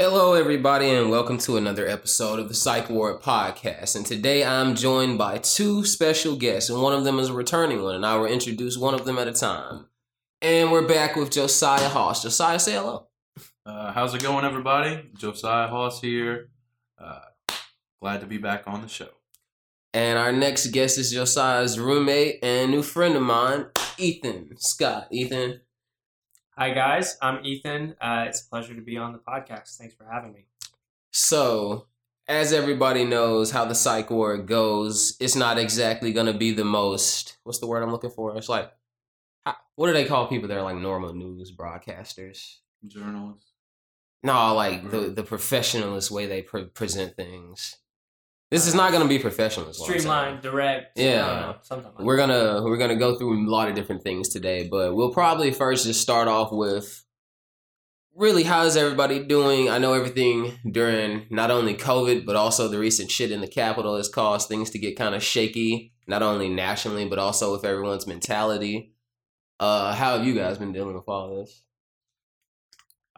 Hello, everybody, and welcome to another episode of the Psych Ward Podcast. And today I'm joined by two special guests, and one of them is a returning one, and I will introduce one of them at a time. And we're back with Josiah Hoss. Josiah, say hello. Uh, how's it going, everybody? Josiah Hoss here. Uh, glad to be back on the show. And our next guest is Josiah's roommate and new friend of mine, Ethan Scott. Ethan, Hi guys, I'm Ethan. Uh, it's a pleasure to be on the podcast. Thanks for having me. So, as everybody knows how the psych ward goes, it's not exactly going to be the most, what's the word I'm looking for? It's like, what do they call people that are like normal news broadcasters? Journalists. No, like the, the professionalist way they pre- present things. This is not going to be professional. is what I'm saying. Streamlined, direct. Yeah. I know, something like We're gonna we're gonna go through a lot of different things today, but we'll probably first just start off with really how's everybody doing? I know everything during not only COVID but also the recent shit in the Capitol has caused things to get kind of shaky, not only nationally but also with everyone's mentality. Uh, how have you guys been dealing with all this?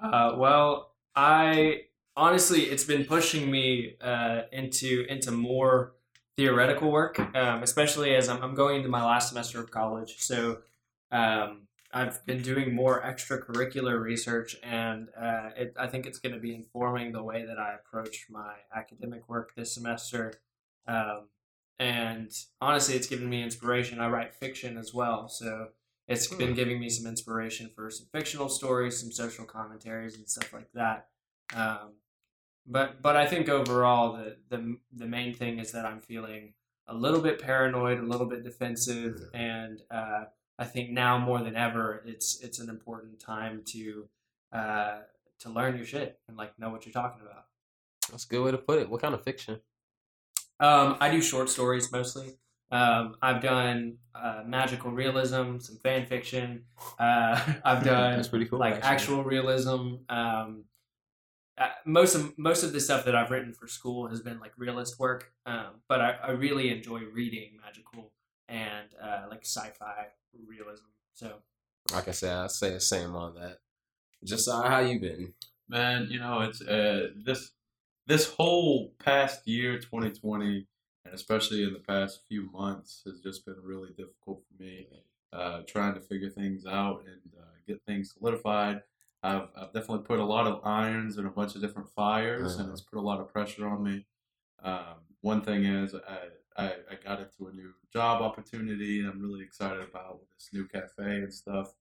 Uh, well, I honestly, it's been pushing me uh, into into more theoretical work, um, especially as I'm, I'm going into my last semester of college. So um, I've been doing more extracurricular research, and uh, it, I think it's going to be informing the way that I approach my academic work this semester. Um, and honestly, it's given me inspiration. I write fiction as well, so it's Hmm. been giving me some inspiration for some fictional stories, some social commentaries, and stuff like that. Um, but but I think overall the, the the main thing is that I'm feeling a little bit paranoid, a little bit defensive, and uh, I think now more than ever, it's it's an important time to uh, to learn your shit and like know what you're talking about. That's a good way to put it. What kind of fiction? Um, I do short stories mostly. Um, I've done uh, magical realism, some fan fiction. Uh, I've done That's pretty cool. like actually. actual realism. Um, uh, most of most of the stuff that I've written for school has been like realist work, um, but I, I really enjoy reading magical and uh, like sci-fi realism. So Like I said, I say the same on that. Josiah, how you been? Man, you know, it's uh, this this whole past year, 2020, and especially in the past few months, has just been really difficult for me. Uh, trying to figure things out and uh, get things solidified. I've, I've definitely put a lot of irons in a bunch of different fires, and Uh-huh. it's put a lot of pressure on me. Um, one thing is, I, I, I got into a new job opportunity, and I'm really excited about this new cafe and stuff.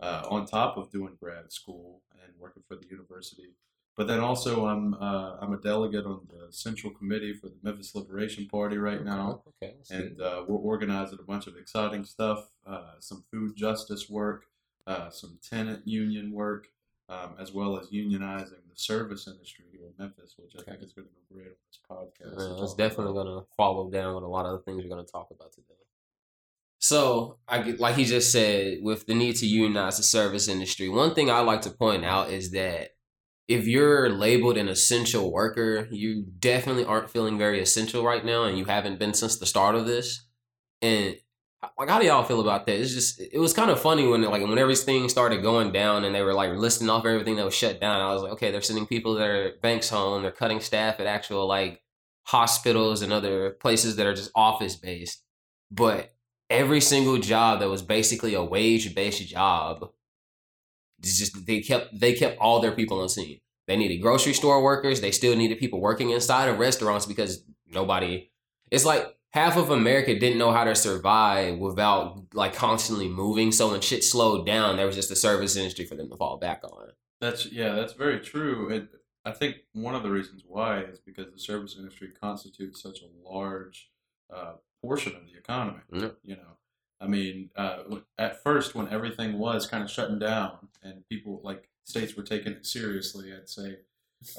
Uh, on top of doing grad school and working for the university, but then also I'm uh, I'm a delegate on the central committee for the Memphis Liberation Party right now Okay. and uh, we're organizing a bunch of exciting stuff, uh, some food justice work, uh, some tenant union work, um, as well as unionizing the service industry here in Memphis, which I think is going to go great on this podcast. it's definitely going to follow down with a lot of the things we're going to talk about today. So, I get, like he just said, with the need to unionize the service industry, one thing I like to point out is that if you're labeled an essential worker, you definitely aren't feeling very essential right now, and you haven't been since the start of this. And like, how do y'all feel about that? It's just, it was kind of funny when like when everything started going down, and they were like listing off everything that was shut down. I was like, okay, they're sending people their banks home, they're cutting staff at actual like hospitals and other places that are just office based. But every single job that was basically a wage based job, just they kept they kept all their people on scene. They needed grocery store workers. They still needed people working inside of restaurants because nobody. It's like half of America didn't know how to survive without like constantly moving. So when shit slowed down, there was just a service industry for them to fall back on. That's yeah, that's very true. And I think one of the reasons why is because the service industry constitutes such a large uh, portion of the economy. Yep. You know, I mean, uh, at first when everything was kind of shutting down and people like states were taking it seriously, I'd say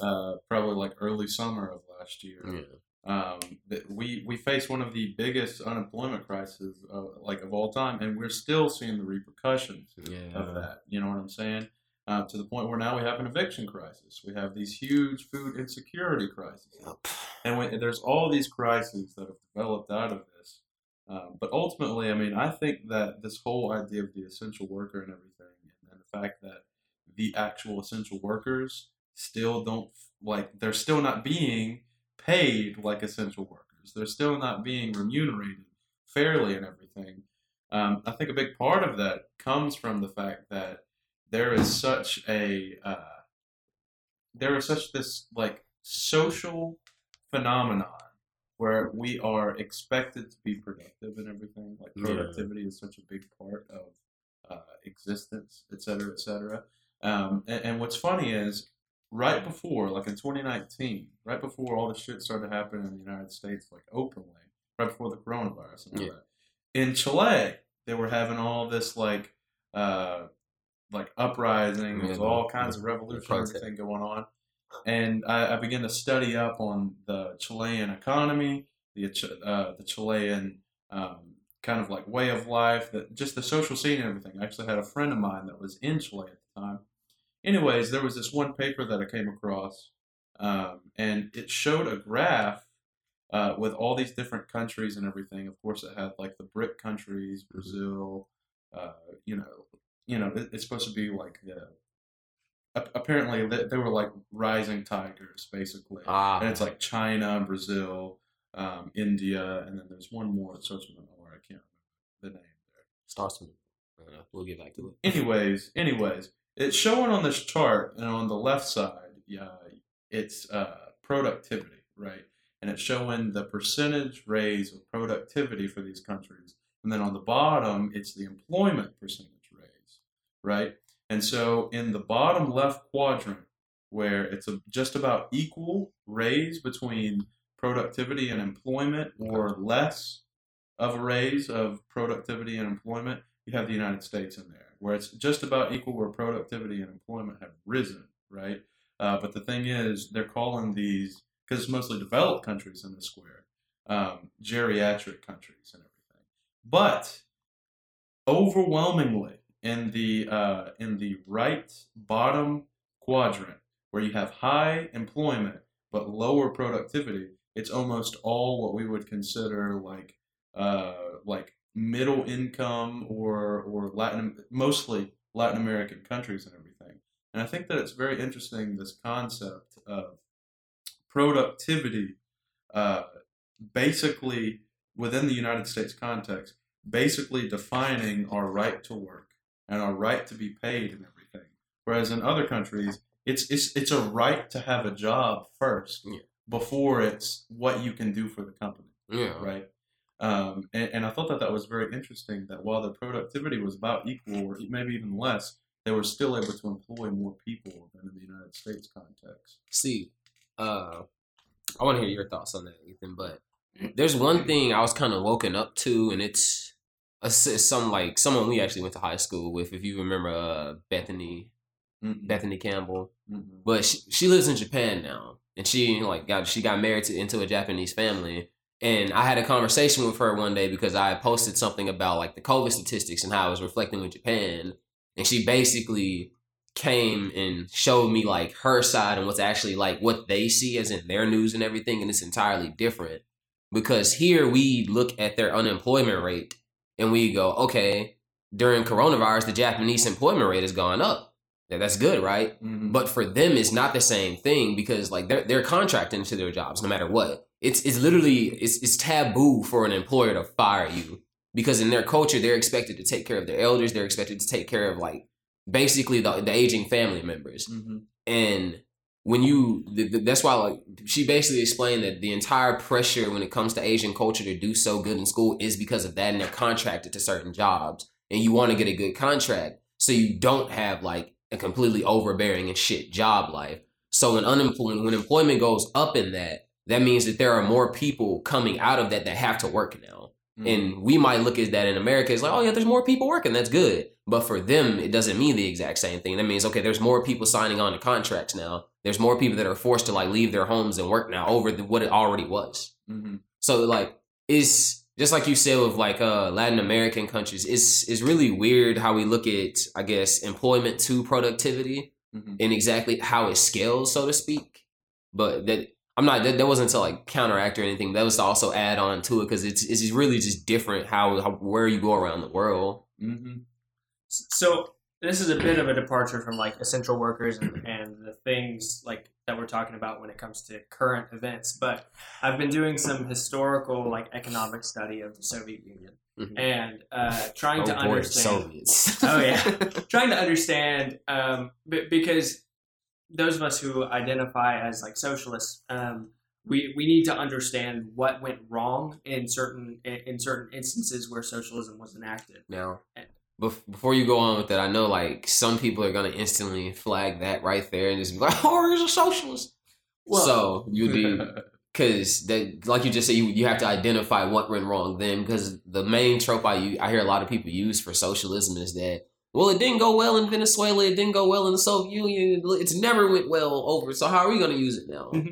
uh, probably like early summer of last year. Yeah. Um, that we we face one of the biggest unemployment crises uh, like of all time, and we're still seeing the repercussions Yeah. of that. You know what I'm saying? Uh, to the point where now we have an eviction crisis. We have these huge food insecurity crises, Yup. and when, there's all these crises that have developed out of this. Um, but ultimately, I mean, I think that this whole idea of the essential worker and everything, and, and the fact that the actual essential workers still don't like they're still not being paid like essential workers. They're still not being remunerated fairly and everything. Um, I think a big part of that comes from the fact that there is such a uh, there is such this like social phenomenon where we are expected to be productive and everything. Like Yeah. productivity is such a big part of uh, existence, et cetera, et cetera. Um, and, and what's funny is right before, like in 2019, right before all the shit started happening in the United States, like openly, right before the coronavirus and all Yeah. that, in Chile, they were having all this like, uh, like uprising. There was all kinds of revolution, everything going on. And I, I began to study up on the Chilean economy, the uh, the Chilean um, kind of like way of life, that just the social scene and everything. I actually had a friend of mine that was in Chile at the time. Anyways, there was this one paper that I came across, um, and it showed a graph uh, with all these different countries and everything. Of course, it had like the BRIC countries, Brazil. Uh, you know, you know, it, it's supposed to be like the. Apparently, they, they were like rising tigers, basically. Ah, And it's like China, Brazil, um, India, and then there's one more that starts with an R. I can't remember the name there. starts with. Uh, we'll get back to it. Anyways, anyways, it's showing on this chart, and on the left side, yeah, it's uh, productivity, right? And it's showing the percentage raise of productivity for these countries, and then on the bottom, it's the employment percentage raise, right? And so in the bottom left quadrant, where it's a, just about equal raise between productivity and employment, or less of a raise of productivity and employment, you have the United States in there, where it's just about equal where productivity and employment have risen, right? Uh, but the thing is, they're calling these, because it's mostly developed countries in the square, um, geriatric countries and everything. But overwhelmingly, in the uh, in the right bottom quadrant, where you have high employment but lower productivity, it's almost all what we would consider like uh, like middle income or or Latin mostly Latin American countries and everything. And I think that it's very interesting this concept of productivity, uh, basically within the United States context, basically defining our right to work and our right to be paid and everything. Whereas in other countries, it's it's it's a right to have a job first Yeah. before it's what you can do for the company Yeah. right? Um, and, and I thought that that was very interesting. That while their productivity was about equal, or maybe even less, they were still able to employ more people than in the United States context. See, uh, I want to hear your thoughts on that, Ethan. But there's one thing I was kind of woken up to, and it's a, it's some like someone we actually went to high school with. If you remember, uh, Bethany Mm-mm, Bethany Campbell, mm-mm. but she, she lives in Japan now, and she like got she got married to, into a Japanese family. And I had a conversation with her one day because I posted something about like the COVID statistics and how it was reflecting with Japan, and she basically came and showed me like her side and what's actually like what they see as in their news and everything, and it's entirely different. Because here we look at their unemployment rate and we go, okay, during coronavirus, the Japanese employment rate has gone up. Yeah, That's good, right? Mhm. But for them, it's not the same thing because like they're they're contracting to their jobs no matter what. It's it's literally it's it's taboo for an employer to fire you because in their culture they're expected to take care of their elders. They're expected to take care of like basically the the aging family members. Mhm. And when you th- th- that's why like she basically explained that the entire pressure when it comes to Asian culture to do so good in school is because of that and they're contracted to certain jobs and you want to get a good contract so you don't have like a completely overbearing and shit job life. So when unemployment when employment goes up in that, that means that there are more people coming out of that that have to work now. Mhm. And we might look at that in America as like, oh yeah, there's more people working. That's good. But for them, it doesn't mean the exact same thing. That means okay, there's more people signing on to contracts now. There's more people that are forced to like leave their homes and work now over the, what it already was. Mhm. So like, it's just like you said with like uh Latin American countries. It's it's really weird how we look at I guess employment to productivity Mhm. and exactly how it scales, so to speak. But that I'm not that, that wasn't to like counteract or anything. That was to also add on to it because it's it's really just different how, how where you go around the world. Mhm. So this is a bit of a departure from like essential workers and, and the things like that we're talking about when it comes to current events. But I've been doing some historical like economic study of the Soviet Union Mhm. and uh, trying to Oh, boy, understand. Soviets. Oh, yeah. trying to understand um, b- because those of us who identify as like socialists um, we, we need to understand what went wrong in certain in certain instances where socialism was enacted Now, before you go on with that, I know like some people are gonna instantly flag that right there and just be like, "Oh, he's a socialist." Well- so you'd be because that, like you just said, you you have to identify what went wrong then. Because the main trope I hear a lot of people use for socialism is that well, it didn't go well in Venezuela, it didn't go well in the Soviet Union, it's never went well over. So how are we gonna use it now?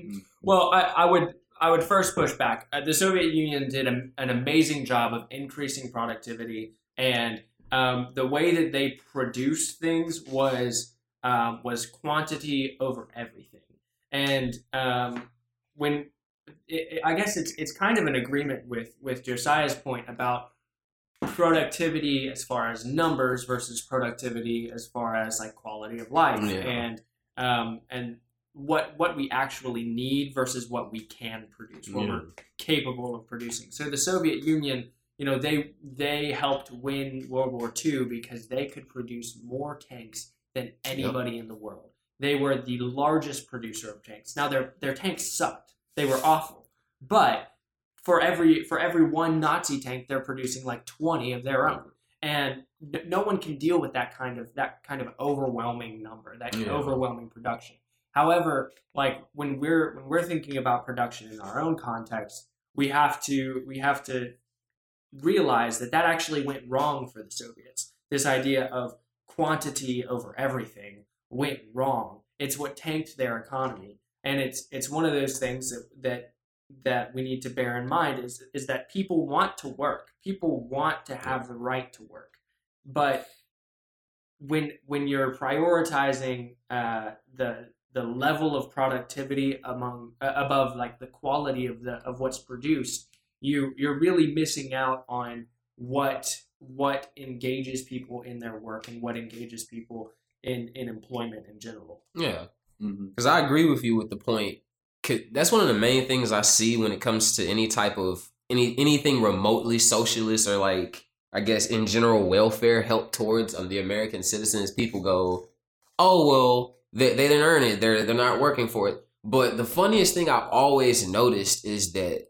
Well, I, I would I would first push back. Uh, the Soviet Union did a, an amazing job of increasing productivity, and um, the way that they produced things was um, was quantity over everything. And um, when it, it- I guess it's it's kind of an agreement with with Josiah's point about productivity as far as numbers versus productivity as far as like quality of life Yeah. and um, and what what we actually need versus what we can produce, what Yeah. we're capable of producing. So the Soviet Union, you know, they they helped win World War II because they could produce more tanks than anybody in the world. They were the largest producer of tanks. Now their their tanks sucked. They were awful. But for every for every one Nazi tank, they're producing like 20 of their own. And n- no one can deal with that kind of that kind of overwhelming number, that Yeah. overwhelming production. However, like when we're when we're thinking about production in our own context, we have to we have to realize that that actually went wrong for the Soviets. This idea of quantity over everything went wrong. It's what tanked their economy, and it's it's one of those things that that that we need to bear in mind is is that people want to work. People want to have the right to work, but when when you're prioritizing uh, the the level of productivity among uh, above like the quality of the of what's produced, you you're really missing out on what what engages people in their work and what engages people in in employment in general. Yeah. Mhm. Because I agree with you with the point. That's one of the main things I see when it comes to any type of any anything remotely socialist or like I guess in general welfare help towards um, the American citizens. People go, "Oh well, they they didn't earn it. They're they're not working for it." But the funniest thing I've always noticed is that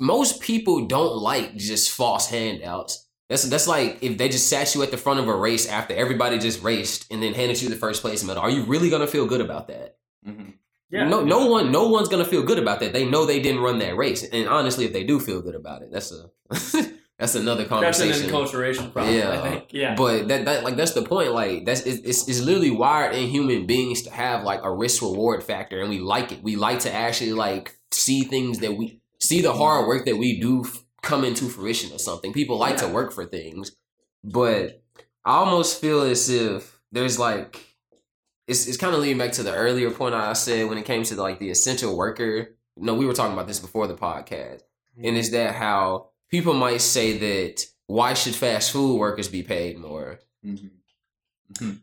most people don't like just false handouts. That's that's like if they just sat you at the front of a race after everybody just raced and then handed you the first place medal. Are you really gonna feel good about that? Mhm. No, no one, no one's gonna feel good about that. They know they didn't run that race, and honestly, if they do feel good about it, that's a that's another conversation. That's an enculturation problem. Yeah. I think. Yeah. But that, that like that's the point. Like that's it's, it's it's literally wired in human beings to have like a risk reward factor, and we like it. We like to actually like see things that we see the hard work that we do come into fruition or something. People like to work for things, but I almost feel as if there's like it's it's kind of leading back to the earlier point I said when it came to like the essential worker. No, we were talking about this before the podcast, and is that how people might say that why should fast food workers be paid more Mhm.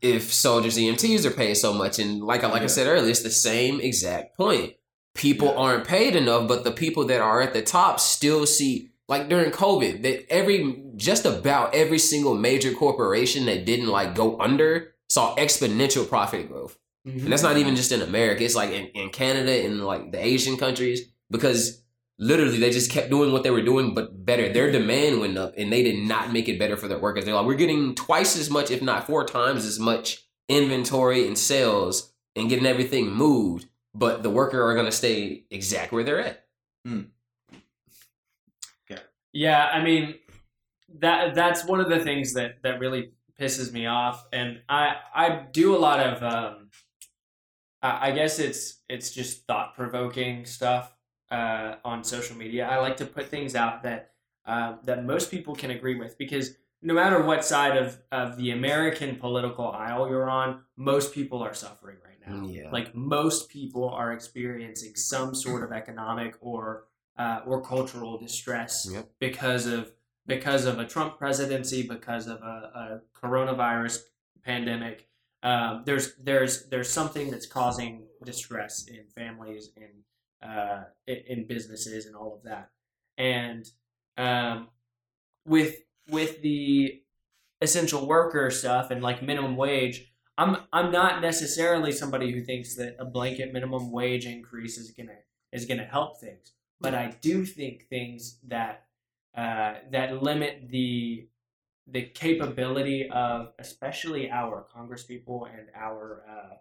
if soldiers EMTs are paid so much? And like I like I said earlier, it's the same exact point. People Yeah. aren't paid enough, but the people that are at the top still see like during COVID that every just about every single major corporation that didn't like go under saw exponential profit growth. Mhm. And that's not even just in America. It's like in, in Canada and like the Asian countries because literally they just kept doing what they were doing, but better. Their demand went up and they did not make it better for their workers. They're like, we're getting twice as much, if not four times as much inventory and sales and getting everything moved, but the worker are going to stay exact where they're at. Yeah, Yeah, I mean that that's one of the things that that really pisses me off, and I I do a lot of um, I I guess it's it's just thought provoking stuff uh, on social media. I like to put things out that uh, that most people can agree with because no matter what side of, of the American political aisle you're on, most people are suffering right now. Yeah. Like most people are experiencing some sort of economic or uh, or cultural distress Yep. because of because of a Trump presidency, because of a, a coronavirus pandemic. Um, there's there's there's something that's causing distress in families and uh, in, in businesses and all of that. And um, with with the essential worker stuff and like minimum wage, I'm I'm not necessarily somebody who thinks that a blanket minimum wage increase is gonna is gonna help things, but I do think things that uh, that limit the the capability of especially our congresspeople and our uh,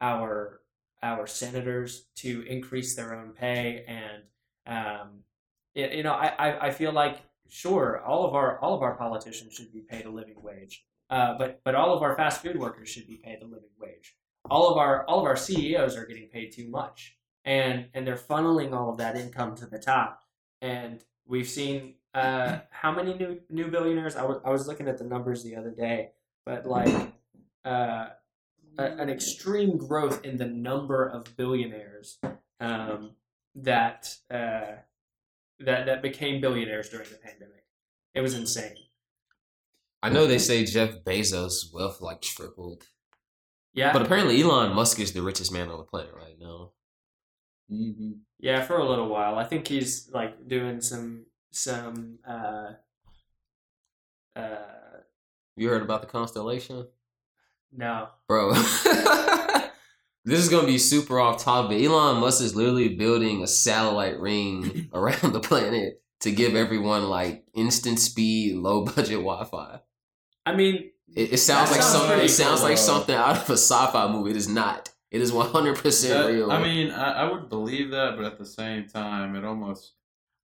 our our senators to increase their own pay and um, you, you know I, I, I feel like sure all of our all of our politicians should be paid a living wage uh, but but all of our fast food workers should be paid a living wage. All of our all of our CEOs are getting paid too much and and they're funneling all of that income to the top. And we've seen uh, how many new new billionaires? I was I was looking at the numbers the other day, but like uh, a, an extreme growth in the number of billionaires um, that uh, that that became billionaires during the pandemic. It was insane. I know they say Jeff Bezos' wealth like tripled, Yeah, but apparently Elon Musk is the richest man on the planet right now. Mm-hmm. yeah, for a little while. I think he's like doing some some uh, uh, You heard about the constellation, no. bro? this is gonna be super off topic. Elon Musk is literally building a satellite ring around the planet to give everyone like instant speed, low budget Wi-Fi. I mean, It, it sounds like sounds something. It sounds cool, like though. something out of a sci-fi movie. It is not. It is one hundred percent That- real. I mean, I, I would believe that, but at the same time, it almost.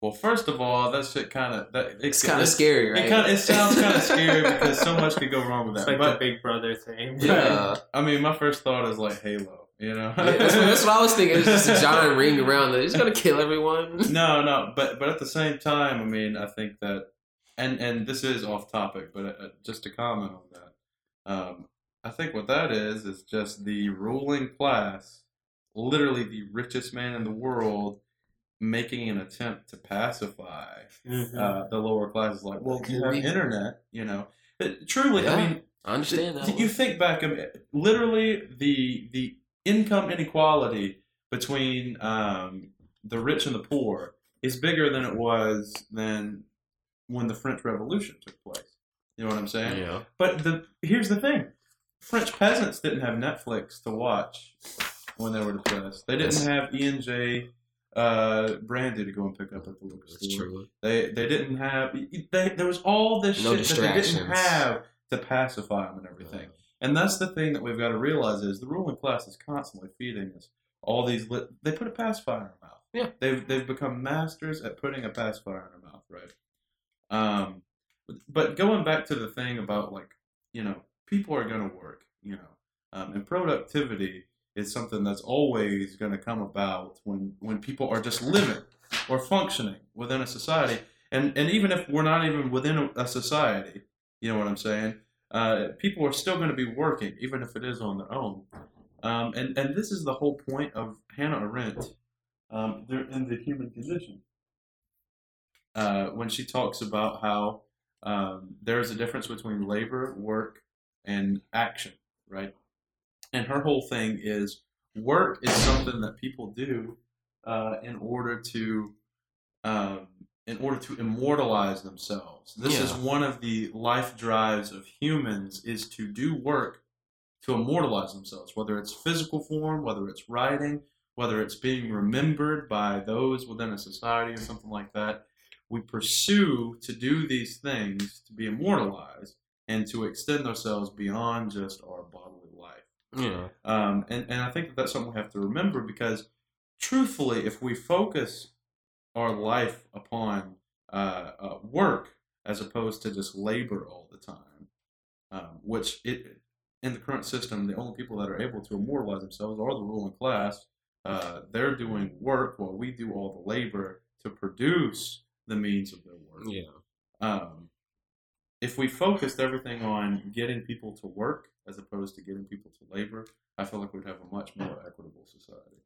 Well, first of all, that shit kind of that it's kind of scary, right? It kind of it sounds kind of scary because so much could go wrong with it's that. like but the Big Brother thing. yeah. I mean, my first thought is like Halo. You know, Yeah, that's, what, that's what I was thinking. It's just a giant ring around it. It's gonna kill everyone. no, no, but but at the same time, I mean, I think that, and and this is off topic, but uh, just to comment on that, um, I think what that is is just the ruling class, literally the richest man in the world, making an attempt to pacify Mhm. uh, the lower classes. Like, well, you have We- internet, you know. It- truly, Yeah, I mean, I understand that. you think back, I mean, literally the the income inequality between um, the rich and the poor is bigger than it was than when the French Revolution took place. You know what I'm saying? Yeah. But the here's the thing: French peasants didn't have Netflix to watch when they were depressed. They didn't have E and J uh, brandy to go and pick up at the liquor That's store. true. They they didn't have. They, there was all this No shit that they didn't have to pacify them and everything. And that's the thing that we've got to realize is the ruling class is constantly feeding us all these. Lit- they put a pacifier in our mouth. Yeah. They've they've become masters at putting a pacifier in our mouth, right? Um, but, but going back to the thing about like you know people are going to work, you know, um, and productivity is something that's always going to come about when when people are just living or functioning within a society, and and even if we're not even within a, society, you know what I'm saying? Uh, people are still going to be working, even if it is on their own. Um, and and this is the whole point of Hannah Arendt um, there in the human condition. Uh, when she talks about how um, there is a difference between labor, work, and action, right? And her whole thing is work is something that people do uh, in order to um, in order to immortalize themselves. This is one of the life drives of humans is to do work to immortalize themselves, whether it's physical form, whether it's writing, whether it's being remembered by those within a society or something like that. We pursue to do these things to be immortalized and to extend ourselves beyond just our life. Yeah. Um, and, and I think that that's something we have to remember because, truthfully, if we focus our life upon uh, uh, work as opposed to just labor all the time, um, which it in the current system, the only people that are able to immortalize themselves are the ruling class. Uh, they're doing work while we do all the labor to produce the means of their work Yeah. um, if we focused everything on getting people to work as opposed to getting people to labor, I feel like we'd have a much more equitable society.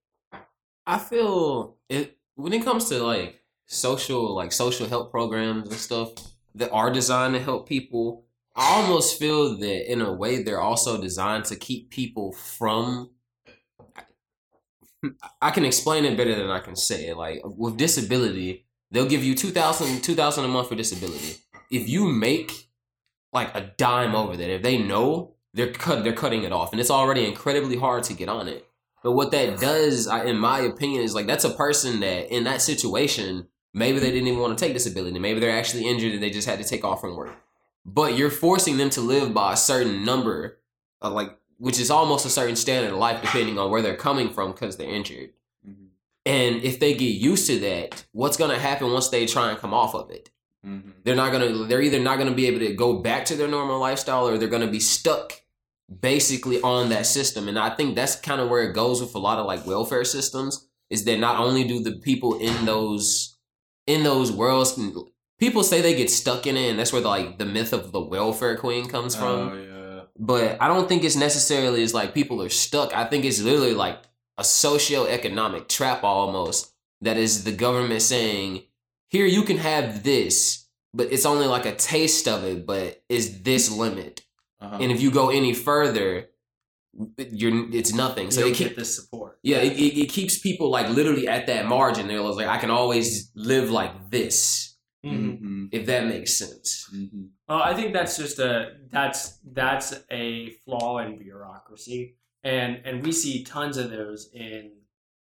I feel it when it comes to like social like social help programs and stuff that are designed to help people I almost feel that in a way they're also designed to keep people from. I can explain it better than I can say it. Like with disability, they'll give you 2000 2000 a month for disability. If you make like a dime over that, if they know they're cut, they're cutting it off, and it's already incredibly hard to get on it. But what that does, I, in my opinion, is like that's a person that in that situation, maybe they didn't even want to take disability. Maybe they're actually injured and they just had to take off from work. But you're forcing them to live by a certain number, of like which is almost a certain standard of life, depending on where they're coming from because they're injured. Mhm. And if they get used to that, what's gonna happen once they try and come off of it? Mhm. They're not gonna. They're either not gonna be able to go back to their normal lifestyle, or they're gonna be stuck basically on that system. And I think that's kind of where it goes with a lot of like welfare systems. Is that not only do the people in those in those worlds, people say they get stuck in it, and that's where the, like the myth of the welfare queen comes from Oh yeah. but I don't think it's necessarily as like people are stuck. I think it's literally like a socio-economic trap almost that is the government saying, "Here you can have this, but it's only like a taste of it, but is this limit. Uh-huh. And if you go any further, you're it's nothing." So So they you keep get this support. yeah, it, it, it keeps people like literally at that margin. They're like, I can always live like this, Mhm. Mhm. if that makes sense. Mhm. Well, I think that's just a that's that's a flaw in bureaucracy, and and we see tons of those in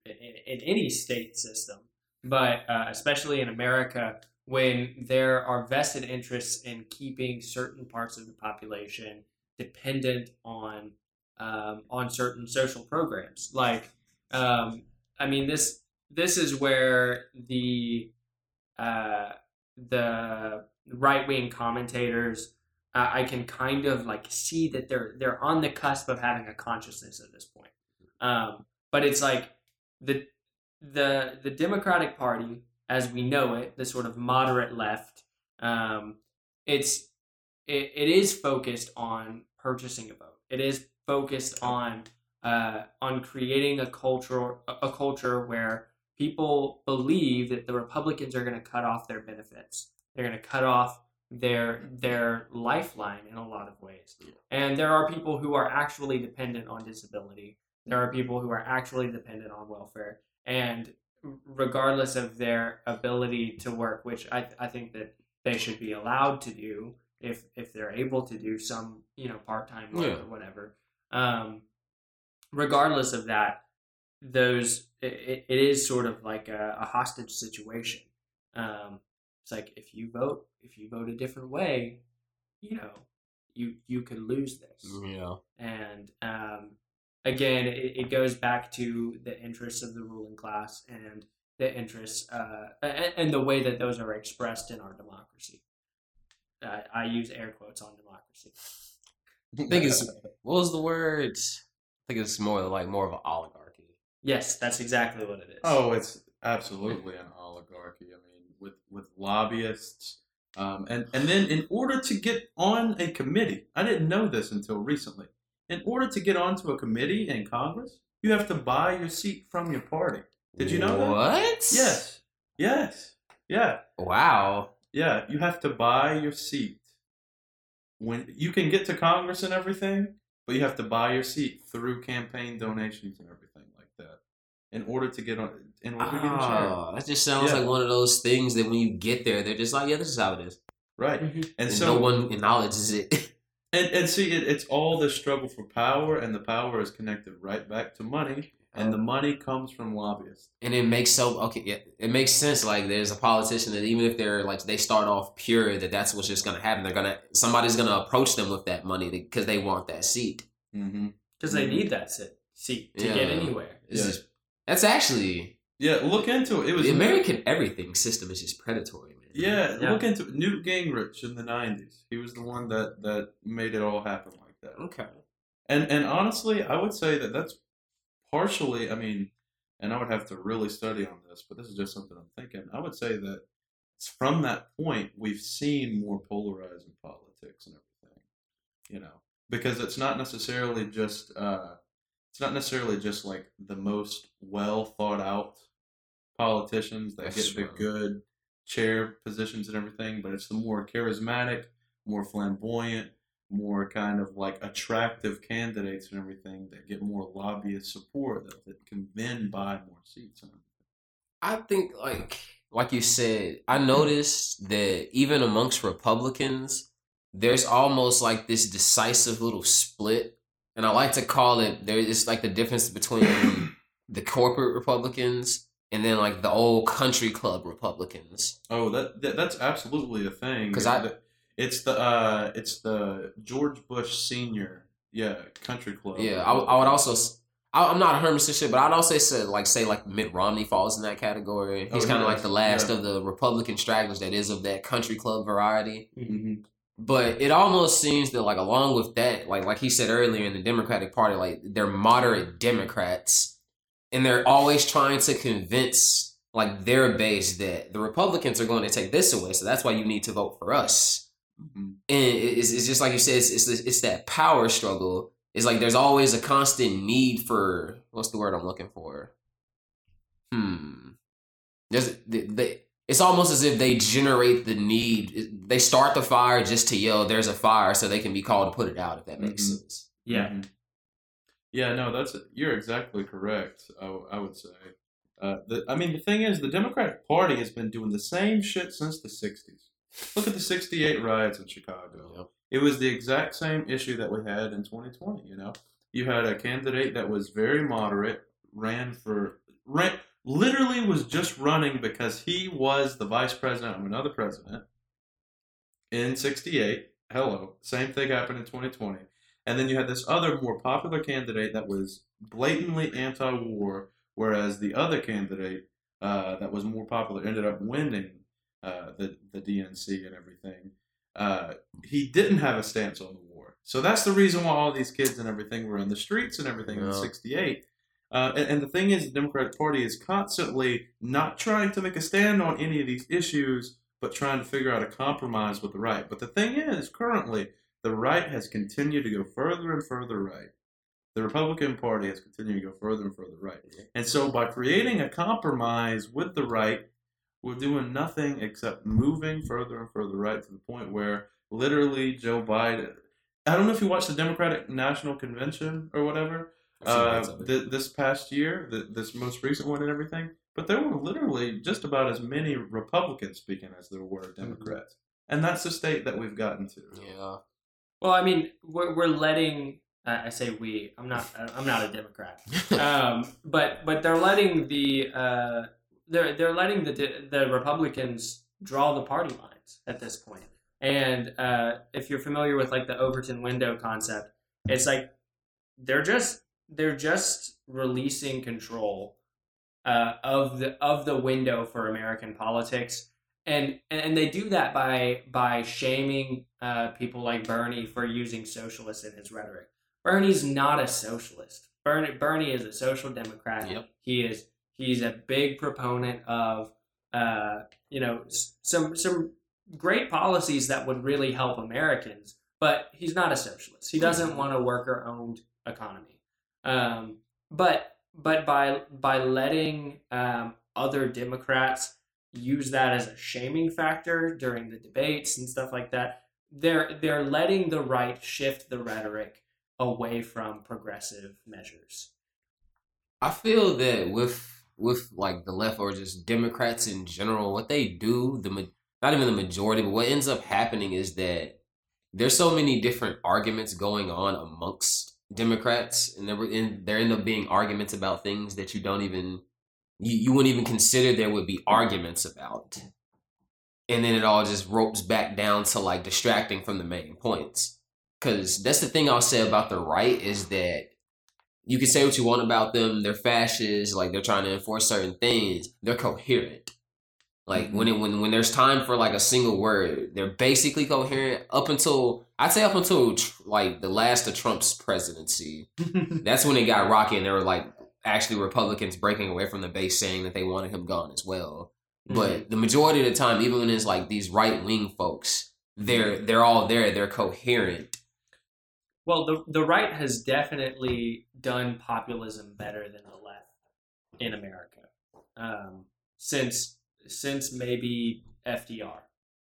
in, in any state system, but uh, especially in America, when there are vested interests in keeping certain parts of the population dependent on um, on certain social programs. Like, um, I mean this this is where the uh, the right wing commentators, uh, I can kind of like see that they're they're on the cusp of having a consciousness at this point. Um, but it's like the the the Democratic Party, as we know it, the sort of moderate left, um, it's it, it is focused on purchasing a vote. It is focused on uh, on creating a culture a culture where people believe that the Republicans are going to cut off their benefits. They're going to cut off their their lifeline in a lot of ways. And there are people who are actually dependent on disability. There are people who are actually dependent on welfare. And regardless of their ability to work, which I, I think that they should be allowed to do if if they're able to do some you know part time work Yeah. or whatever. Um, regardless of that, those it, it is sort of like a, a hostage situation. Um, it's like if you vote if you vote a different way, you know, you you could lose this. Yeah. And um, again, it, it goes back to the interests of the ruling class and the interests uh, and, and the way that those are expressed in our democracy. Uh, I use air quotes on democracy. I think it's what was the word? I think it's more like more of an oligarchy. Yes, that's exactly what it is. Oh, it's absolutely an oligarchy. I mean, with with lobbyists, um, and and then in order to get on a committee, I didn't know this until recently. In order to get onto a committee in Congress, you have to buy your seat from your party. Did you know that? What? Yes, yes, yeah, Wow. yeah. You have to buy your seat. When you can get to Congress and everything, but you have to buy your seat through campaign donations and everything like that in order to get on. In order to get a chair. Oh, that just sounds Yeah. like one of those things that when you get there, they're just like, yeah, this is how it is. Right. Mhm. And And so no one acknowledges it. and, and see it, it's all this struggle for power and the power is connected right back to money and the money comes from lobbyists. and it makes so okay yeah, it makes sense like there's a politician that even if they're like they start off pure that that's what's just gonna happen they're gonna somebody's gonna approach them with that money because they want that seat Mm-hmm. because they need that sit, seat to Yeah. get anywhere. Yeah. just- that's actually Yeah, look into it. It was the american everything system is just predatory man Yeah, Yeah. look into it. Newt Gingrich in the '90s. He was the one that that made it all happen like that. okay And and honestly, I would say that that's partially. I mean, and I would have to really study on this, but this is just something I'm thinking. I would say that it's from that point we've seen more polarizing politics and everything. You know, because it's not necessarily just uh, it's not necessarily just like the most well thought out politicians that That's get the true. good chair positions and everything, but it's the more charismatic, more flamboyant, more kind of like attractive candidates and everything that get more lobbyist support that, that can then buy more seats. And I think like like you said, I noticed that even amongst Republicans, there's almost like this decisive little split. And I like to call it there is like the difference between the corporate Republicans and then like the old country club Republicans. Oh, that, that that's absolutely a thing. 'Cause I- it's the uh, it's the George Bush Senior, yeah, country club. Yeah, I, I would also. I, am not 100 percent sure, but I'd also say like say like Mitt Romney falls in that category. He's Oh, kind of like the last yeah. of the Republican stragglers that is of that country club variety. Mhm. But it almost seems that like along with that, like like he said earlier in the Democratic Party, like they're moderate Democrats, and they're always trying to convince like their base that the Republicans are going to take this away, so that's why you need to vote for us. Mhm. And it's, it's just like you said, it's, it's it's that power struggle. It's like there's always a constant need for what's the word I'm looking for? Hmm. There's they, they it's almost as if they generate the need. They start the fire just to yell, "There's a fire," so they can be called to put it out. If that makes Mhm. sense. Yeah. Mhm. Yeah, no, that's you're exactly correct. I would say. Uh, the, I mean, the thing is, the Democratic Party has been doing the same shit since the '60s. Look at the '68 riots in Chicago. Yep. It was the exact same issue that we had in 2020. You know, you had a candidate that was very moderate, ran for ran, literally was just running because he was the vice president of another president in '68. Hello, same thing happened in 2020. And then you had this other more popular candidate that was blatantly anti-war, whereas the other candidate uh, that was more popular ended up winning uh, the the DNC and everything. Uh, he didn't have a stance on the war, so that's the reason why all these kids and everything were in the streets and everything in '68. Uh, and, and the thing is, the Democratic Party is constantly not trying to make a stand on any of these issues, but trying to figure out a compromise with the right. But the thing is, currently, the right has continued to go further and further right. The Republican Party has continued to go further and further right. And so, by creating a compromise with the right, we're doing nothing except moving further and further right to the point where literally Joe Biden. I don't know if you watched the Democratic National Convention or whatever uh, bits of it. th- this past year, th- this most recent one and everything. But there were literally just about as many Republicans speaking as there were Democrats. And that's the state that we've gotten to. yeah. Well, I mean, we're, we're letting. Uh, I say we. I'm not. I'm not a Democrat. um, but but they're letting the uh, they're they're letting the the Republicans draw the party lines at this point. And uh, if you're familiar with like the Overton window concept, it's like they're just they're just releasing control uh, of the of the window for American politics, and and they do that by by shaming uh, people like Bernie for using socialist in his rhetoric. Bernie's not a socialist. Bernie Bernie is a social democrat. Yep. He is he's a big proponent of uh, you know some some great policies that would really help Americans, but he's not a socialist. He doesn't want a worker owned economy. Um, but but by by letting um, other Democrats use that as a shaming factor during the debates and stuff like that, they're they're letting the right shift the rhetoric away from progressive measures. I feel that with with like the left or just Democrats in general, what they do, the not even the majority, but what ends up happening is that there's so many different arguments going on amongst Democrats, and in there end up being arguments about things that you don't even you, you wouldn't even consider there would be arguments about, and then it all just ropes back down to like distracting from the main points. Because that's the thing I'll say about the right is that you can say what you want about them. They're fascists, like they're trying to enforce certain things. They're coherent. Like mm-hmm. when it when when there's time for like a single word, they're basically coherent up until I'd say up until tr- like the last of Trump's presidency. That's when it got rocky, and they were like actually Republicans breaking away from the base, saying that they wanted him gone as well. But the majority of the time, even when it's like these right wing folks, they're they're all there. They're coherent. Well, the the right has definitely done populism better than the left in America um, since since maybe FDR.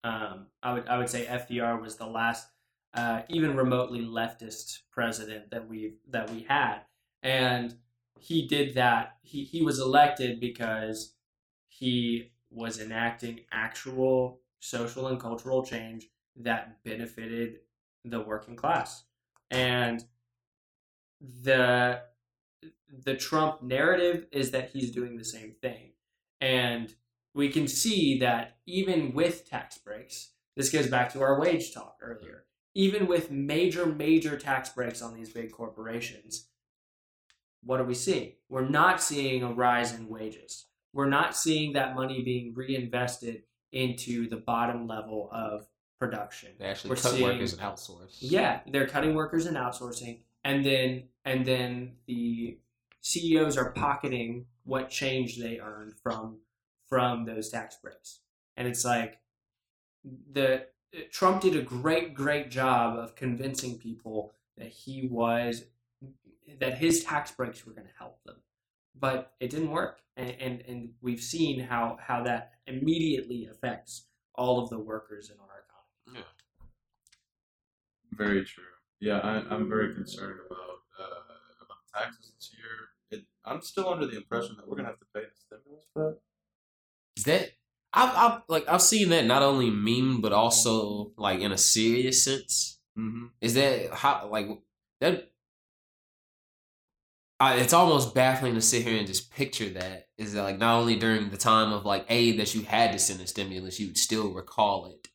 Um, I would I would say FDR was the last uh, even remotely leftist president that we that we had, and he did that. He he was elected because he was enacting actual social and cultural change that benefited the working class, and the the Trump narrative is that he's doing the same thing, and we can see that even with tax breaks, this goes back to our wage talk earlier. Even with major, major tax breaks on these big corporations, what are we seeing? We're not seeing a rise in wages. We're not seeing that money being reinvested into the bottom level of production. They actually We're cut seeing- workers and outsource. Yeah, they're cutting workers and outsourcing, and then and then the CEOs are pocketing what change they earned from from those tax breaks. And it's like the Trump did a great great job of convincing people that he was that his tax breaks were going to help them. But it didn't work. And, and and we've seen how how that immediately affects all of the workers in our economy. yeah Very true. Yeah, I, I'm very concerned about uh, about taxes this year. It, I'm still under the impression that we're gonna have to pay the stimulus for that. Is that I've, I've like I've seen that not only meme but also like in a serious sense. Mm-hmm. Is that how like that? I, it's almost baffling to sit here and just picture that. Is that like not only during the time of like aid that you had to send a stimulus, you would still recall it.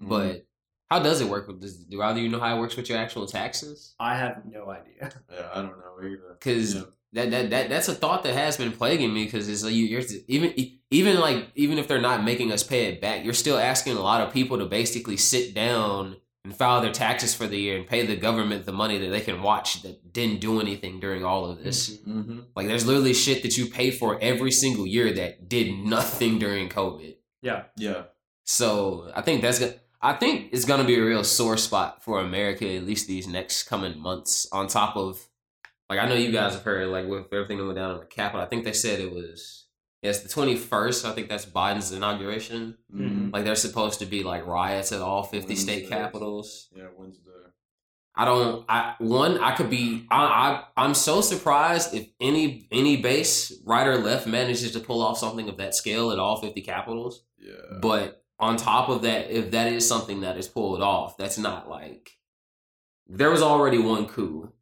Mm-hmm. But how does it work? with Does, do either you know how it works with your actual taxes? I have no idea. yeah, I don't know either. Because Yeah. that, that that that's a thought that has been plaguing me. Because it's like you, you're even even like even if they're not making us pay it back, you're still asking a lot of people to basically sit down and file their taxes for the year and pay the government the money that they can watch that didn't do anything during all of this. Mm-hmm. Like there's literally shit that you pay for every single year that did nothing during COVID. Yeah. Yeah. So I think that's good. I think it's gonna be a real sore spot for America at least these next coming months. On top of, like I know you guys have heard like with everything that went down on the Capitol. I think they said it was yes the twenty first. I think that's Biden's inauguration. Mm-hmm. Like there's supposed to be like riots at all fifty state capitals. Yeah, Wednesday. I don't. I one. I could be. I, I. I'm so surprised if any any base right or left manages to pull off something of that scale at all fifty capitals. Yeah. But on top of that, if that is something that is pulled off, that's not like there was already one coup,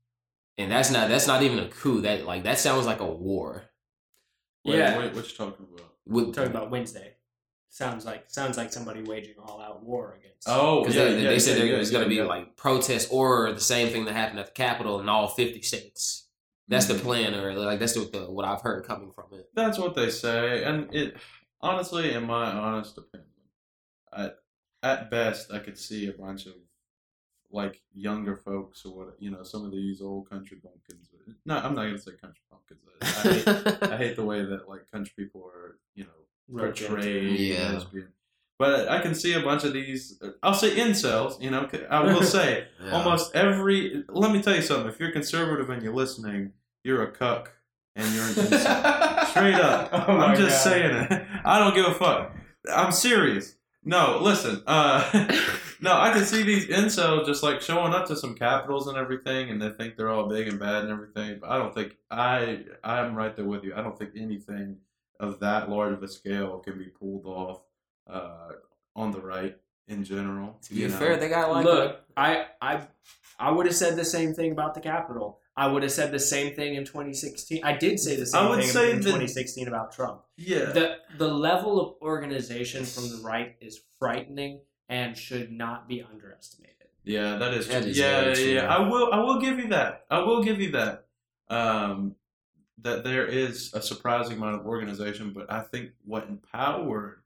and that's not that's not even a coup. That like that sounds like a war. Wait, Yeah. Wait, what you talking about? With, talking about Wednesday. Sounds like sounds like somebody waging all out war against. Oh, because yeah, they, yeah, they said yeah, there yeah, was going to yeah, be yeah. like protests or the same thing that happened at the Capitol in all fifty states. That's the Mhm. plan, or like that's what the what I've heard coming from it. That's what they say, and it honestly, in my honest opinion, at at best, I could see a bunch of like younger folks or what you know, some of these old country bumpkins. No, I'm not gonna say country bumpkins. I, I, hate, I hate the way that like country people are, you know, Roped into it. portrayed Yeah. as being. But I can see a bunch of these. Uh, I'll say incels. You know, I will say Yeah. almost every. Let me tell you something. If you're conservative and you're listening, you're a cuck and you're an incel. Straight up. Oh my I'm just God. saying it. I don't give a fuck. I'm serious. No, listen. Uh, no, I can see these incels just like showing up to some capitals and everything, and they think they're all big and bad and everything. But I don't think I. I'm right there with you. I don't think anything of that large of a scale can be pulled off uh, on the right in general. To be you know? fair, they got like Look, I I I would have said the same thing about the Capitol. I would have said the same thing in 2016. I did say the same I would thing say in that- 2016 about Trump. yeah. The the level of organization from the right is frightening and should not be underestimated. Yeah, that is true. That is yeah, very true. yeah. I will. I will give you that. I will give you that. Um, that there is a surprising amount of organization, but I think what empowered